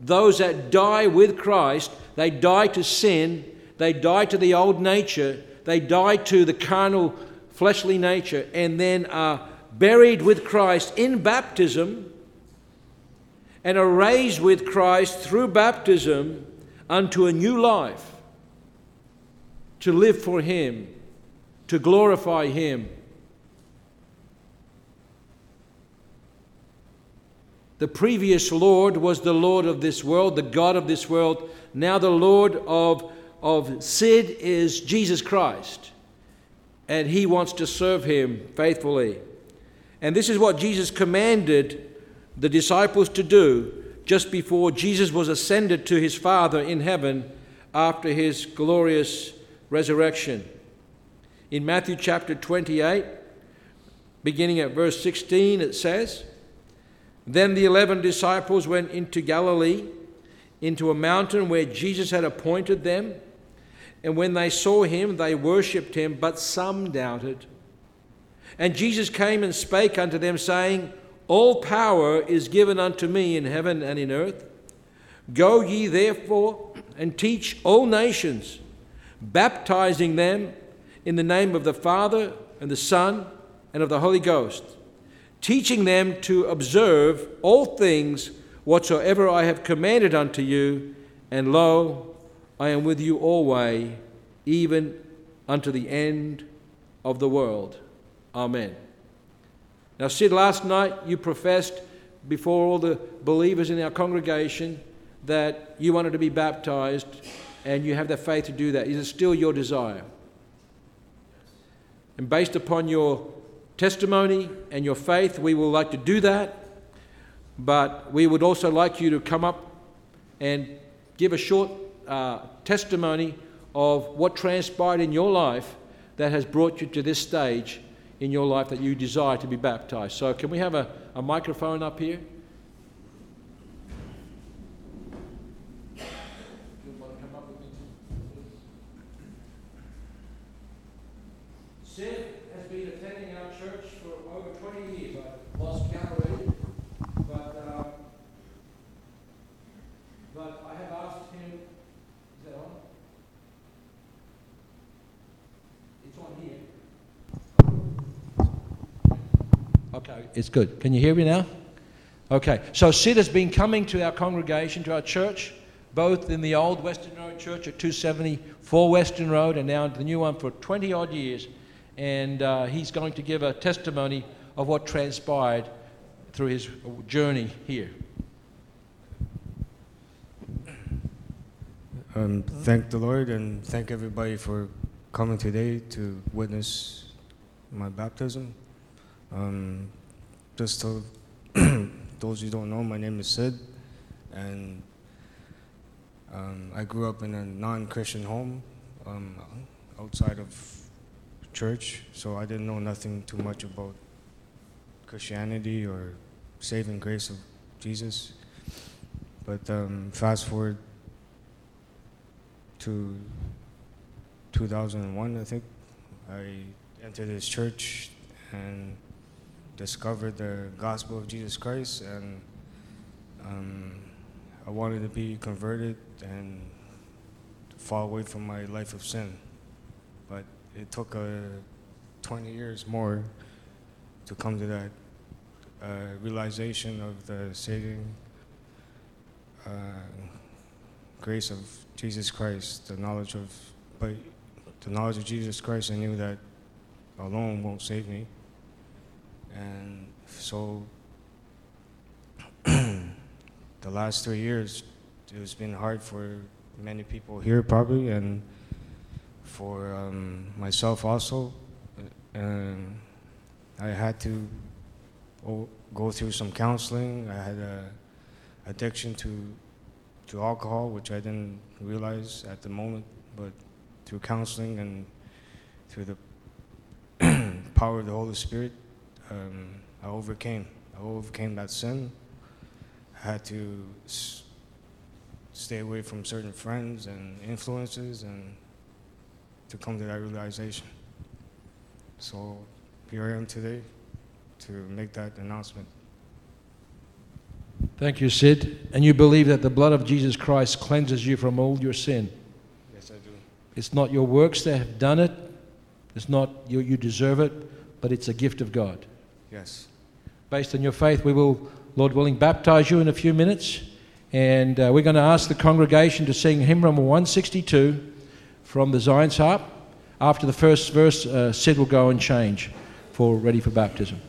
those that die with Christ, they die to sin, they die to the old nature, they die to the carnal fleshly nature, and then are buried with Christ in baptism and are raised with Christ through baptism unto a new life to live for Him, to glorify Him. The previous Lord was the Lord of this world, the God of this world. Now the Lord of, of Sid is Jesus Christ and he wants to serve him faithfully. And this is what Jesus commanded the disciples to do just before Jesus was ascended to his Father in heaven after his glorious resurrection. In Matthew chapter 28, beginning at verse 16, it says, Then the eleven disciples went into Galilee, into a mountain where Jesus had appointed them. And when they saw him, they worshipped him, but some doubted. And Jesus came and spake unto them, saying, All power is given unto me in heaven and in earth. Go ye therefore and teach all nations, baptizing them in the name of the Father and the Son and of the Holy Ghost, teaching them to observe all things whatsoever I have commanded unto you. And lo, I am with you always, even unto the end of the world. Amen. Now, Sid, last night you professed before all the believers in our congregation that you wanted to be baptized and you have the faith to do that. Is it still your desire? And based upon your testimony and your faith, we will like to do that. But we would also like you to come up and give a short uh, testimony of what transpired in your life that has brought you to this stage in your life that you desire to be baptized. So, can we have a, a microphone up here has been attending our church for over 20 years. I lost count already. But, uh, but I have asked him, is that on? It's on here. Okay, it's good. Can you hear me now? Okay, so Sid has been coming to our congregation, to our church, both in the old Western Road Church at 274 Western Road and now the new one for 20 odd years. And uh, he's going to give a testimony of what transpired through his journey here. Um, thank the Lord and thank everybody for coming today to witness my baptism. Um, just to those who don't know, my name is Sid, and um, I grew up in a non-Christian home um, outside of church, so I didn't know nothing too much about Christianity or saving grace of Jesus. But um, fast forward to 2001, I think, I entered this church and discovered the gospel of Jesus Christ, and um, I wanted to be converted and fall away from my life of sin. But it took uh, 20 years more to come to that uh, realization of the saving uh, grace of Jesus Christ, the knowledge of, but the knowledge of Jesus Christ, I knew that alone won't save me. And so the last three years, it's been hard for many people here, probably, and for um, myself also. And I had to go through some counseling. I had a addiction to to alcohol, which I didn't realize at the moment, but through counseling and through the power of the Holy Spirit, um, I overcame. I overcame that sin. I had to s- stay away from certain friends and influences and to come to that realization. So here I am today to make that announcement. Thank you, Sid. And you believe that the blood of Jesus Christ cleanses you from all your sin. Yes, I do. It's not your works that have done it, it's not you, you deserve it, but it's a gift of God. Yes. Based on your faith, we will, Lord willing, baptize you in a few minutes. And uh, we're going to ask the congregation to sing hymn number 162 from the Zion's Harp. After the first verse, uh, Sid will go and change for ready for baptism.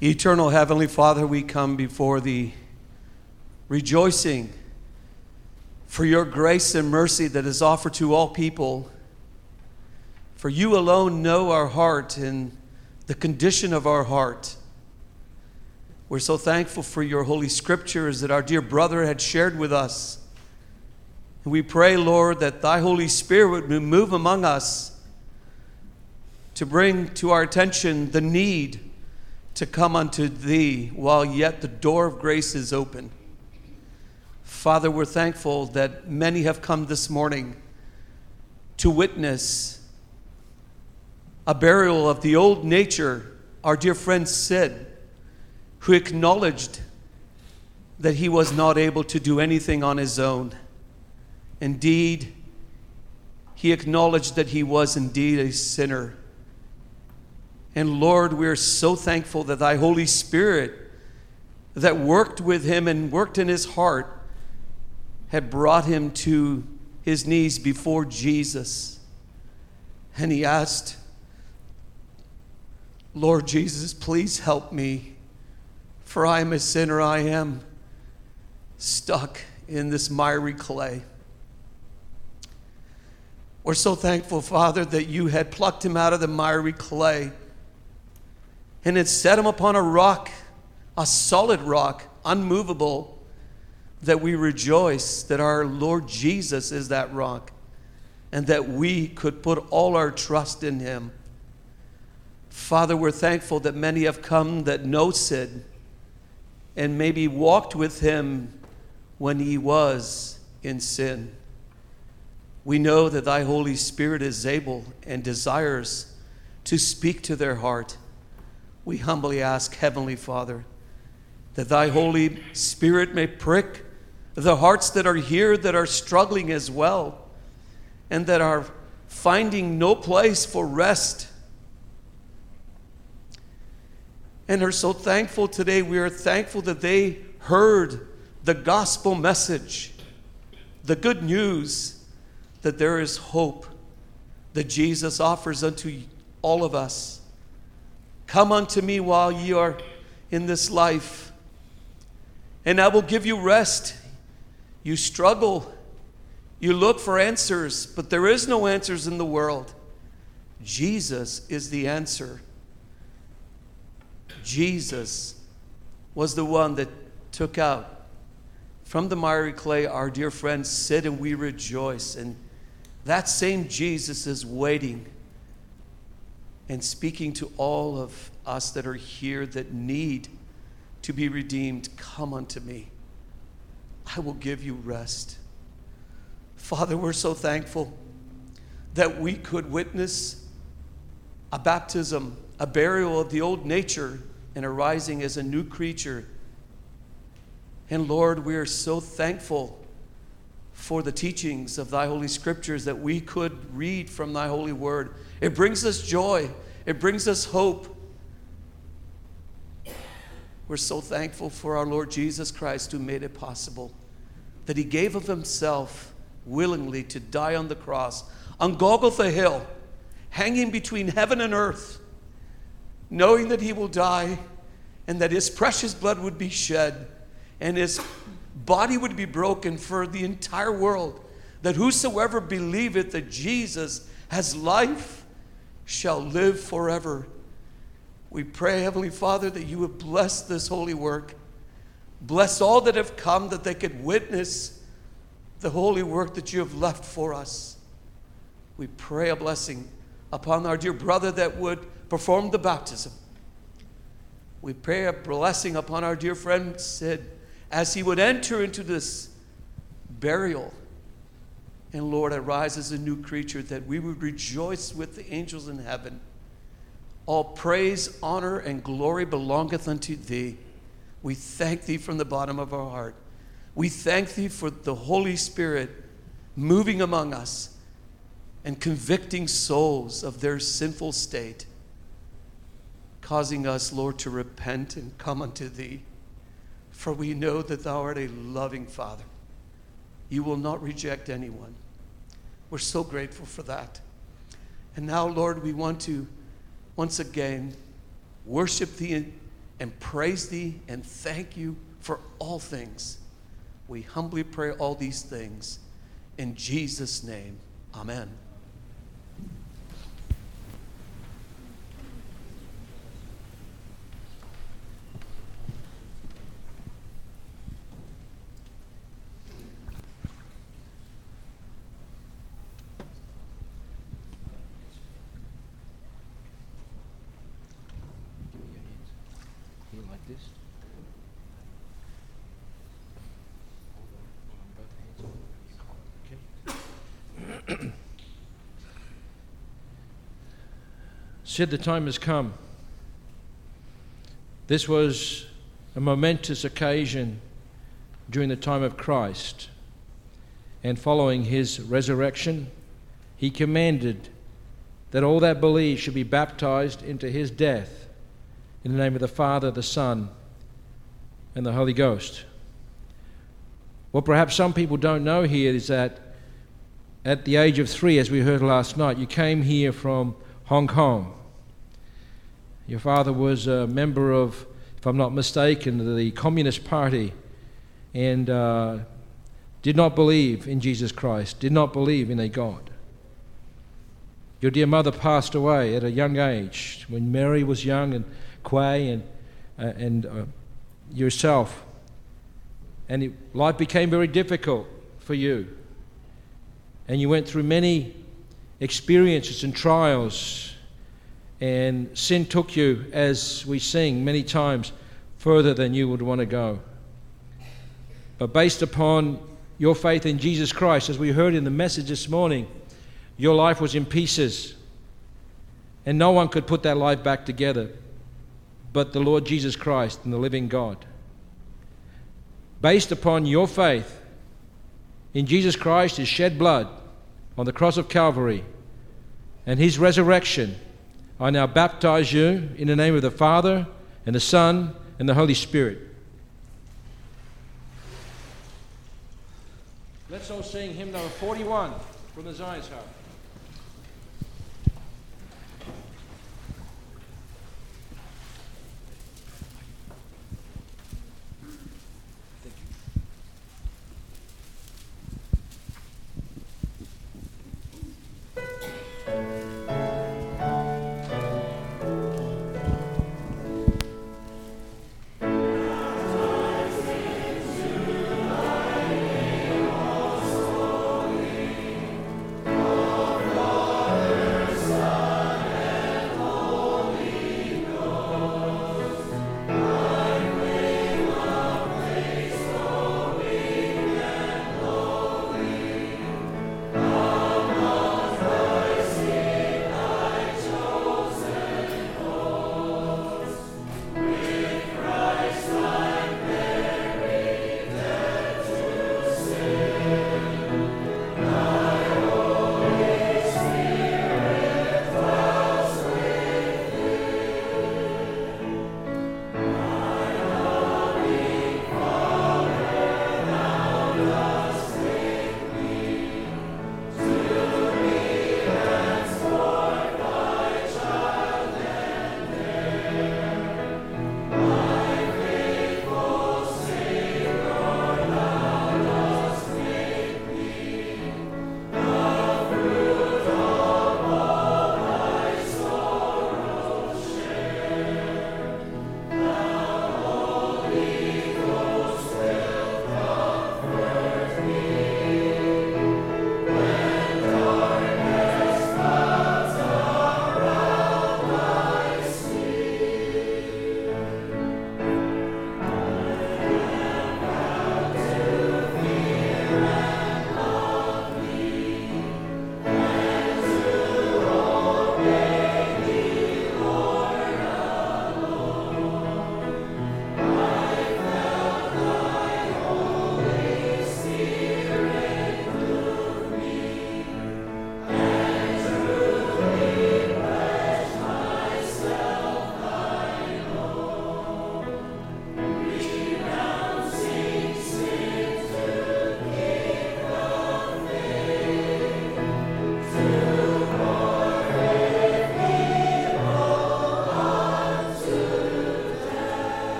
Eternal Heavenly Father, we come before Thee rejoicing for your grace and mercy that is offered to all people. For you alone know our heart and the condition of our heart. We're so thankful for your holy scriptures that our dear brother had shared with us. And we pray, Lord, that thy Holy Spirit would move among us to bring to our attention the need to come unto thee while yet the door of grace is open. Father, we're thankful that many have come this morning to witness a burial of the old nature, our dear friend Sid, who acknowledged that he was not able to do anything on his own. Indeed, he acknowledged that he was indeed a sinner and Lord, we're so thankful that thy Holy Spirit that worked with him and worked in his heart had brought him to his knees before Jesus. And he asked, Lord Jesus, please help me, for I am a sinner. I am stuck in this miry clay. We're so thankful, Father, that you had plucked him out of the miry clay and had set him upon a rock, a solid rock, unmovable, that we rejoice that our Lord Jesus is that rock and that we could put all our trust in him. Father, we're thankful that many have come that know Sid and maybe walked with him when he was in sin. We know that thy Holy Spirit is able and desires to speak to their heart we humbly ask, Heavenly Father, that Thy Holy Spirit may prick the hearts that are here that are struggling as well and that are finding no place for rest and are so thankful today. We are thankful that they heard the gospel message, the good news that there is hope that Jesus offers unto all of us. Come unto me while ye are in this life, and I will give you rest. You struggle, you look for answers, but there is no answers in the world. Jesus is the answer. Jesus was the one that took out from the miry clay our dear friend Sid, and we rejoice. And that same Jesus is waiting and speaking to all of us that are here that need to be redeemed. Come unto me. I will give you rest. Father, we're so thankful that we could witness a baptism, a burial of the old nature, and arising as a new creature. And Lord, we are so thankful for the teachings of Thy Holy Scriptures that we could read from Thy Holy Word. It brings us joy, it brings us hope. We're so thankful for our Lord Jesus Christ who made it possible, that He gave of Himself willingly to die on the cross on Golgotha Hill, hanging between heaven and earth, knowing that He will die and that His precious blood would be shed and His body would be broken for the entire world, that whosoever believeth that Jesus has life shall live forever. We pray, Heavenly Father, that you would bless this holy work. Bless all that have come that they could witness the holy work that you have left for us. We pray a blessing upon our dear brother that would perform the baptism. We pray a blessing upon our dear friend Sid as he would enter into this burial. And Lord, arise as a new creature that we would rejoice with the angels in heaven. All praise, honor, and glory belongeth unto thee. We thank thee from the bottom of our heart. We thank thee for the Holy Spirit moving among us and convicting souls of their sinful state, causing us, Lord, to repent and come unto thee. For we know that thou art a loving Father. You will not reject anyone. We're so grateful for that. And now, Lord, we want to once again worship thee and praise thee and thank you for all things. We humbly pray all these things in Jesus' name. Amen. You like this? Okay. Sid the time has come. This was a momentous occasion during the time of Christ. And following his resurrection, he commanded that all that believe should be baptized into his death in the name of the Father, the Son, and the Holy Ghost. What perhaps some people don't know here is that at the age of three, as we heard last night, you came here from Hong Kong. Your father was a member of, if I'm not mistaken, the Communist Party and uh, did not believe in Jesus Christ, did not believe in a God. Your dear mother passed away at a young age when Mary was young and Quay and, uh, and uh, yourself. And it, life became very difficult for you. And you went through many experiences and trials. And sin took you, as we sing many times, further than you would want to go. But based upon your faith in Jesus Christ, as we heard in the message this morning, your life was in pieces. And no one could put that life back together. but the Lord Jesus Christ and the living God. Based upon your faith in Jesus Christ, his shed blood on the cross of Calvary, and his resurrection, I now baptize you in the name of the Father, and the Son, and the Holy Spirit. Let's all sing hymn number 41 from the Zion's Harp.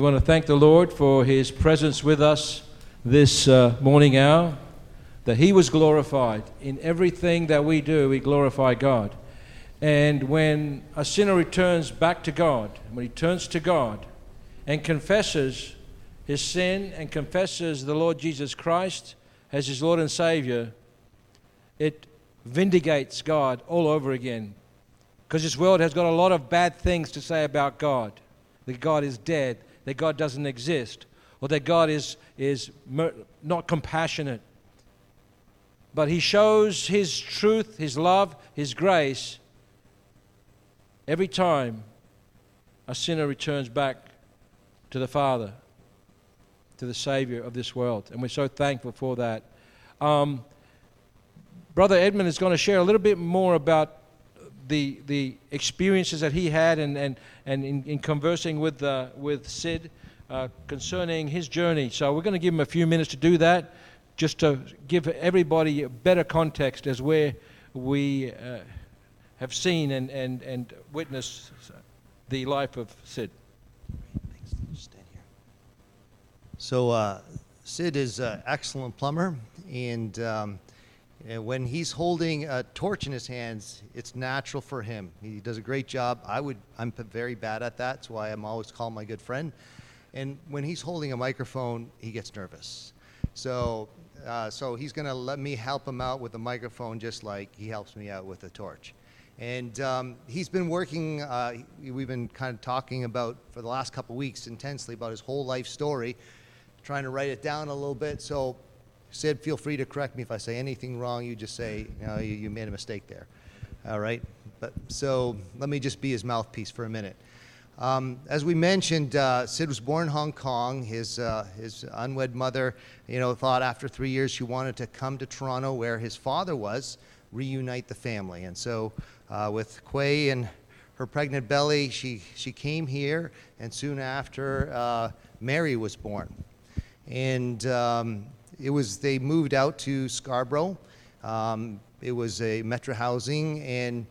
We want to thank the Lord for his presence with us this uh, morning hour, that he was glorified. In everything that we do, we glorify God. And when a sinner returns back to God, when he turns to God and confesses his sin and confesses the Lord Jesus Christ as his Lord and Savior, it vindicates God all over again. Because this world has got a lot of bad things to say about God that God is dead, that God doesn't exist, or that God is, is not compassionate. But He shows His truth, His love, His grace every time a sinner returns back to the Father, to the Savior of this world. And we're so thankful for that. Um, Brother Edmund is going to share a little bit more about the, the experiences that he had and, and, and in, in conversing with, uh, with Sid uh, concerning his journey. So we're going to give him a few minutes to do that, just to give everybody a better context as where we uh, have seen and, and, and witnessed the life of Sid. So uh, Sid is an excellent plumber, and um, and when he's holding a torch in his hands, it's natural for him. He does a great job. I would, I'm very bad at that. That's why I'm always calling my good friend. And when he's holding a microphone, he gets nervous. So, uh, so he's going to let me help him out with the microphone, just like he helps me out with the torch. And um, he's been working. Uh, we've been kind of talking about for the last couple of weeks intensely about his whole life story, trying to write it down a little bit. So Sid, feel free to correct me if I say anything wrong. You just say, you know, you, you made a mistake there. All right? But so let me just be his mouthpiece for a minute. Um, as we mentioned, uh, Sid was born in Hong Kong. His, uh, his unwed mother, you know, thought after three years she wanted to come to Toronto where his father was, reunite the family. And so uh, with Quay and her pregnant belly, she, she came here, and soon after, uh, Mary was born. And um, it was they moved out to Scarborough. Um, it was a metro housing, and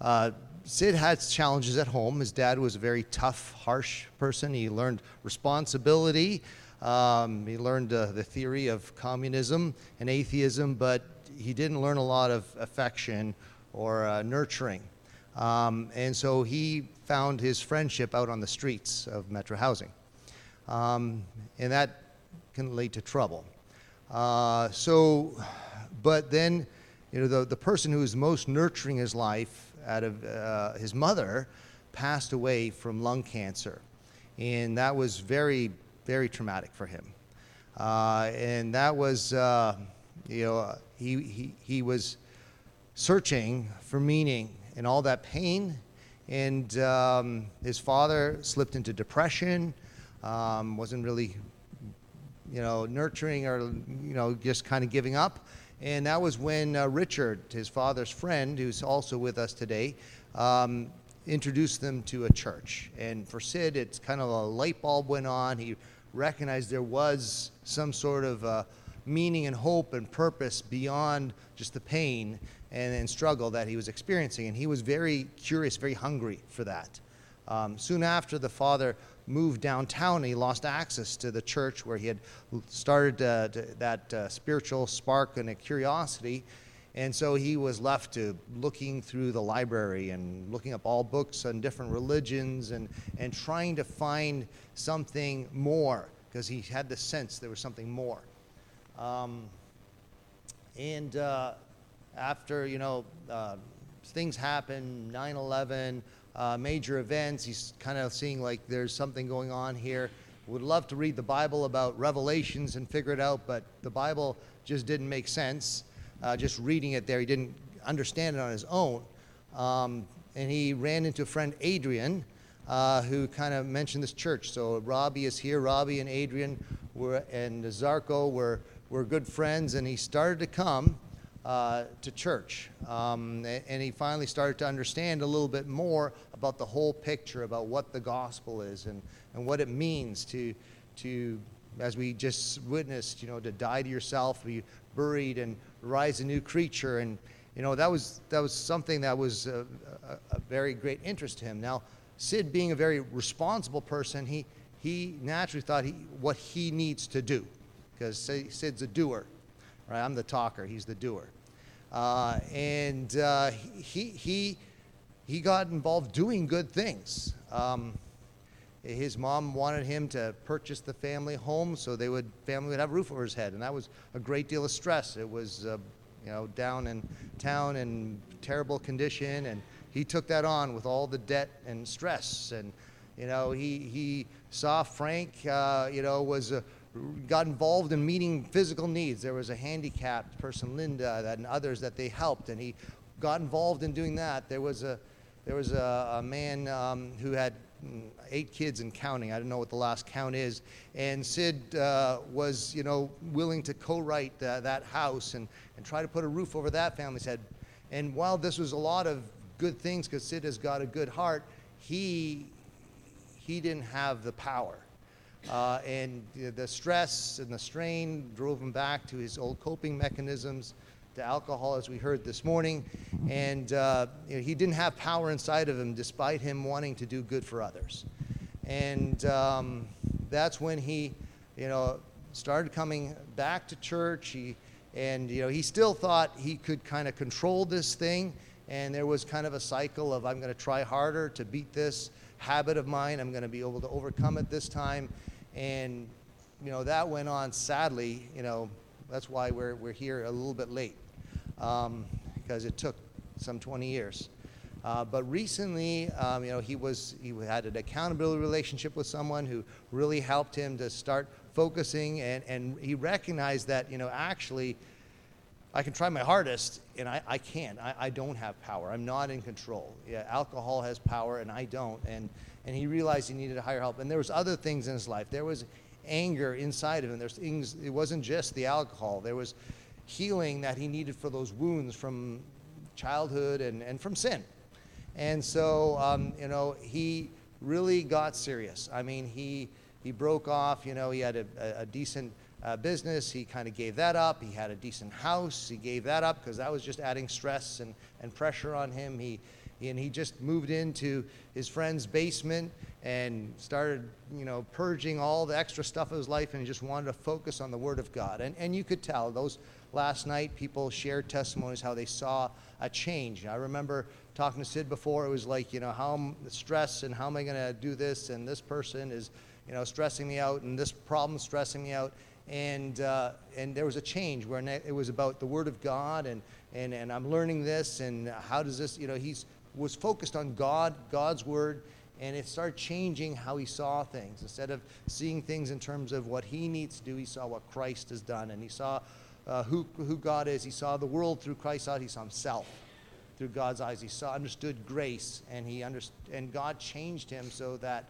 uh, Sid had challenges at home. His dad was a very tough, harsh person. He learned responsibility. Um, he learned uh, the theory of communism and atheism, but he didn't learn a lot of affection or uh, nurturing. Um, and so he found his friendship out on the streets of metro housing. Um, and that can lead to trouble. Uh, so, but then, you know, the, the person who was most nurturing his life out of uh, his mother passed away from lung cancer. And that was very, very traumatic for him. Uh, and that was, uh, you know, he, he, he was searching for meaning in all that pain. And um, his father slipped into depression, um, wasn't really you know, nurturing or, you know, just kind of giving up. And that was when uh, Richard, his father's friend, who's also with us today, um, introduced them to a church. And for Sid, it's kind of a light bulb went on. He recognized there was some sort of uh, meaning and hope and purpose beyond just the pain and, and struggle that he was experiencing. And he was very curious, very hungry for that. Um, soon after, the father moved downtown and he lost access to the church where he had started uh, to, that uh, spiritual spark and a curiosity. And so he was left to looking through the library and looking up all books on different religions and, and trying to find something more because he had the sense there was something more. Um, and uh, after, you know, uh, things happen 9 11, uh, major events. He's kind of seeing like there's something going on here. Would love to read the Bible about Revelations and figure it out, but the Bible just didn't make sense. Uh, just reading it there, he didn't understand it on his own. Um, and he ran into a friend, Adrian, uh, who kind of mentioned this church. So Robbie is here. Robbie and Adrian were, and Zarko were, were good friends, and he started to come uh, to church. Um, and he finally started to understand a little bit more about the whole picture, about what the gospel is and, and what it means to, to, as we just witnessed, you know, to die to yourself, be buried, and rise a new creature. And, you know, that was, that was something that was a, a, a very great interest to him. Now, Sid, being a very responsible person, he, he naturally thought he, what he needs to do, because Sid's a doer, right? I'm the talker, he's the doer. Uh, and uh, he, he, he got involved doing good things. Um, his mom wanted him to purchase the family home so they would family would have a roof over his head, and that was a great deal of stress. It was, uh, you know, down in town in terrible condition, and he took that on with all the debt and stress. And you know, he he saw Frank, uh, you know, was uh, got involved in meeting physical needs. There was a handicapped person, Linda, that, and others that they helped, and he got involved in doing that. There was a there was a, a man um, who had mm, eight kids and counting. I don't know what the last count is. And Sid uh, was, you know, willing to co-write uh, that house and, and try to put a roof over that family's head. And while this was a lot of good things, because Sid has got a good heart, he he didn't have the power. Uh, and the stress and the strain drove him back to his old coping mechanisms, to alcohol, as we heard this morning. And uh, you know, he didn't have power inside of him, despite him wanting to do good for others. And um, that's when he, you know, started coming back to church. He, and you know, he still thought he could kind of control this thing. And there was kind of a cycle of I'm going to try harder to beat this habit of mine. I'm going to be able to overcome it this time. And, you know, that went on sadly. You know, that's why we're, we're here a little bit late um, because it took some 20 years. Uh, but recently, um, you know, he was he had an accountability relationship with someone who really helped him to start focusing, and, and he recognized that you know actually I can try my hardest, and I, I can't. I, I don't have power. I'm not in control. Yeah, alcohol has power, and I don't. And, and he realized he needed a higher help. And there was other things in his life. There was anger inside of him. There's things. It wasn't just the alcohol. There was healing that he needed for those wounds from childhood and, and from sin. And so, um, you know, he really got serious. I mean, he he broke off. You know, he had a, a, a decent uh, business. He kind of gave that up. He had a decent house. He gave that up because that was just adding stress and, and pressure on him. He, and he just moved into his friend's basement and started, you know, purging all the extra stuff of his life and he just wanted to focus on the Word of God. And, and you could tell those last night people shared testimonies how they saw a change. I remember talking to Sid before. It was like, you know, how I'm stressed and how am I going to do this? And this person is, you know, stressing me out and this problem stressing me out and uh, and there was a change where it was about the Word of God, and and and I'm learning this, and how does this, you know, he's was focused on God, God's Word, and it started changing how he saw things. Instead of seeing things in terms of what he needs to do, he saw what Christ has done, and he saw uh, who who God is. He saw the world through Christ's eyes. He saw himself through God's eyes. He saw understood grace, and he understood, and God changed him so that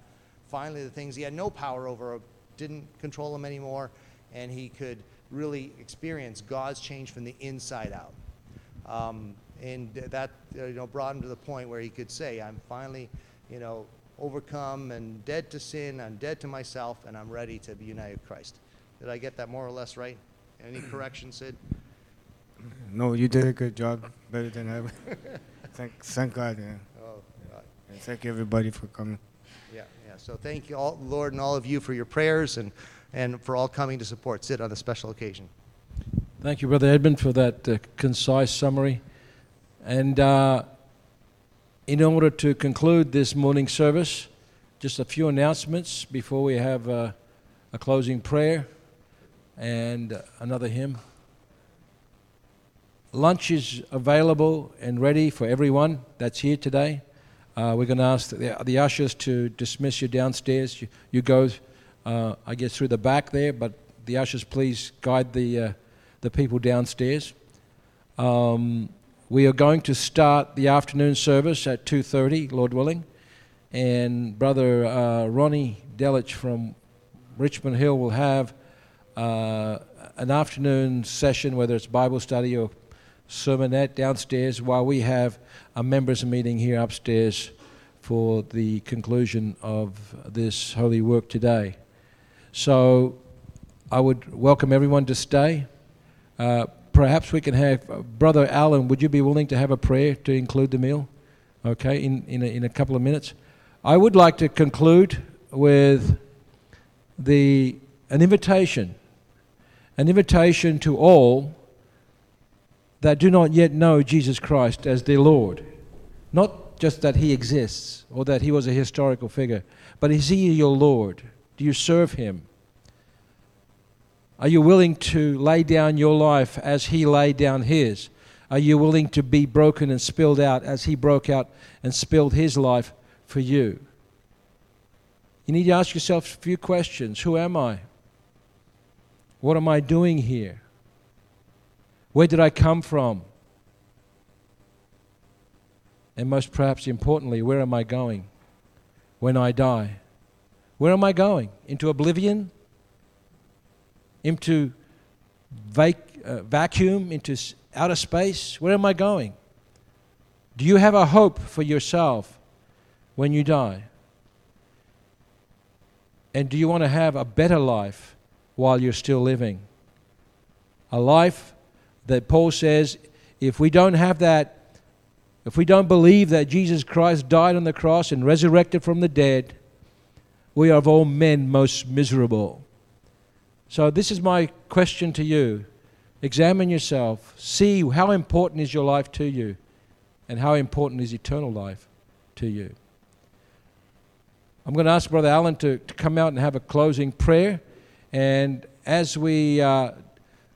finally the things he had no power over didn't control him anymore and he could really experience God's change from the inside out. Um, and that uh, you know brought him to the point where he could say, "I'm finally, you know, overcome and dead to sin. I'm dead to myself, and I'm ready to be united with Christ." Did I get that more or less right? Any correction, Sid? No, you did a good job, better than ever. thank, thank God, yeah. Oh, God. And thank you everybody for coming. Yeah, yeah. So thank you, all, Lord, and all of you for your prayers and and for all coming to support Sid on this special occasion. Thank you, Brother Edmund, for that uh, concise summary. And uh, in order to conclude this morning service, just a few announcements before we have uh, a closing prayer and another hymn. Lunch is available and ready for everyone that's here today. Uh, we're going to ask the, the, ushers to dismiss you downstairs. You, you go uh, I guess through the back there, but the ushers, please guide the, uh, the people downstairs. Um, we are going to start the afternoon service at 2.30, Lord willing. And Brother uh, Ronnie Delich from Richmond Hill will have uh, an afternoon session, whether it's Bible study or sermonette downstairs, while we have a members' meeting here upstairs for the conclusion of this holy work today. So I would welcome everyone to stay. Uh, perhaps we can have uh, Brother Alan. Would you be willing to have a prayer to include the meal? Okay, in, in, a, in a couple of minutes. I would like to conclude with the, an invitation, an invitation to all that do not yet know Jesus Christ as their Lord. Not just that He exists or that He was a historical figure, but is He your Lord? Do you serve Him? Are you willing to lay down your life as He laid down His? Are you willing to be broken and spilled out as He broke out and spilled His life for you? You need to ask yourself a few questions Who am I? What am I doing here? Where did I come from? And most perhaps importantly, where am I going when I die? Where am I going? Into oblivion? Into vac- uh, vacuum? Into outer space? Where am I going? Do you have a hope for yourself when you die? And do you want to have a better life while you're still living? A life that Paul says, if we don't have that, if we don't believe that Jesus Christ died on the cross and resurrected from the dead, we are of all men most miserable. So, this is my question to you. Examine yourself. See how important is your life to you and how important is eternal life to you. I'm going to ask Brother Alan to, to come out and have a closing prayer. And as we uh,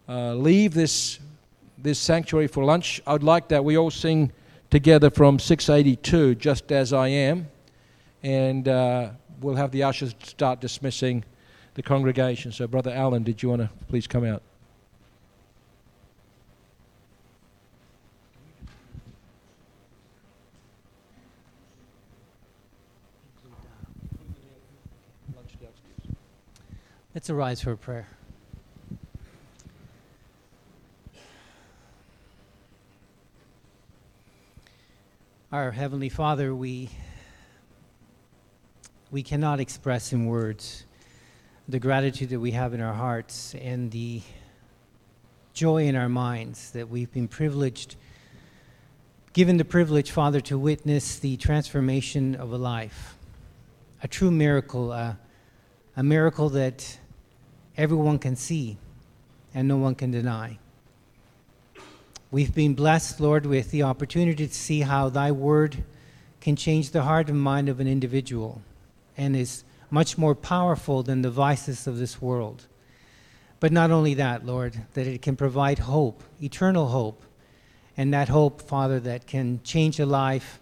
uh, leave this, this sanctuary for lunch, I'd like that we all sing together from 682, Just As I Am. And uh, we'll have the ushers start dismissing the congregation. So, Brother Alan, did you want to please come out? Let's arise for a prayer. Our Heavenly Father, we, we cannot express in words the gratitude that we have in our hearts and the joy in our minds that we've been privileged, given the privilege, Father, to witness the transformation of a life, a true miracle, a, a miracle that everyone can see and no one can deny. We've been blessed, Lord, with the opportunity to see how Thy Word can change the heart and mind of an individual and is much more powerful than the vices of this world. But not only that, Lord, that it can provide hope, eternal hope, and that hope, Father, that can change a life.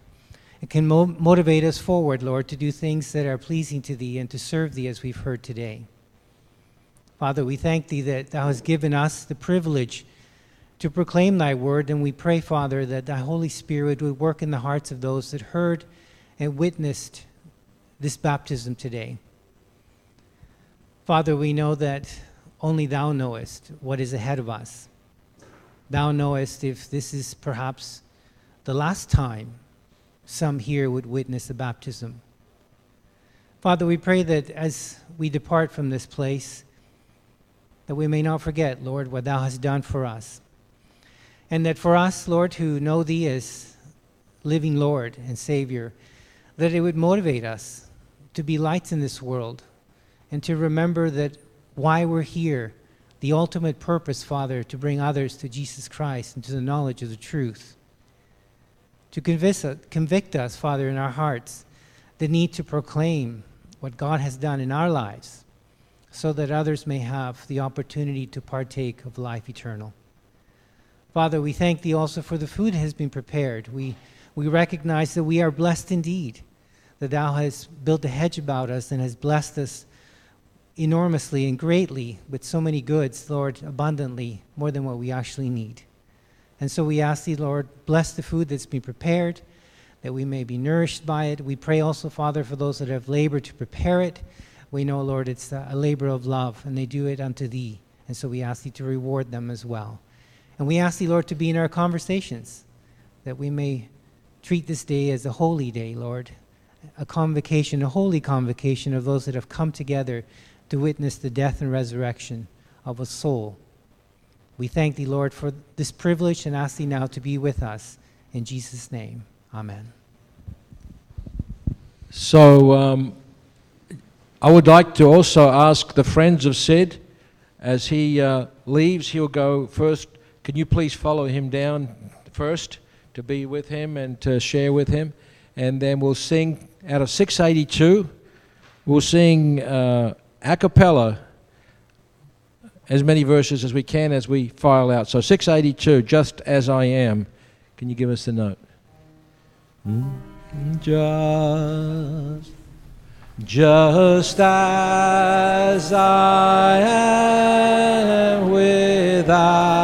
It can mo- motivate us forward, Lord, to do things that are pleasing to Thee and to serve Thee as we've heard today. Father, we thank Thee that Thou hast given us the privilege to proclaim thy word. And we pray, Father, that thy Holy Spirit would work in the hearts of those that heard and witnessed this baptism today. Father, we know that only thou knowest what is ahead of us. Thou knowest if this is perhaps the last time some here would witness a baptism. Father, we pray that as we depart from this place, that we may not forget, Lord, what thou hast done for us. And that for us, Lord, who know Thee as living Lord and Savior, that it would motivate us to be lights in this world and to remember that why we're here, the ultimate purpose, Father, to bring others to Jesus Christ and to the knowledge of the truth. To convict us, Father, in our hearts, the need to proclaim what God has done in our lives so that others may have the opportunity to partake of life eternal. Father, we thank thee also for the food that has been prepared. We, we recognize that we are blessed indeed, that thou hast built a hedge about us and has blessed us enormously and greatly with so many goods, Lord, abundantly, more than what we actually need. And so we ask thee, Lord, bless the food that's been prepared, that we may be nourished by it. We pray also, Father, for those that have labored to prepare it. We know, Lord, it's a labor of love, and they do it unto thee. And so we ask thee to reward them as well. And we ask thee, Lord, to be in our conversations, that we may treat this day as a holy day, Lord, a convocation, a holy convocation of those that have come together to witness the death and resurrection of a soul. We thank thee, Lord, for this privilege and ask thee now to be with us. In Jesus' name, amen. So, um, I would like to also ask the friends of Sid, as he uh, leaves, he'll go first. Can you please follow him down first to be with him and to share with him? And then we'll sing out of 682, we'll sing uh, a cappella as many verses as we can as we file out. So 682, just as I am. Can you give us the note? Just, just as I am without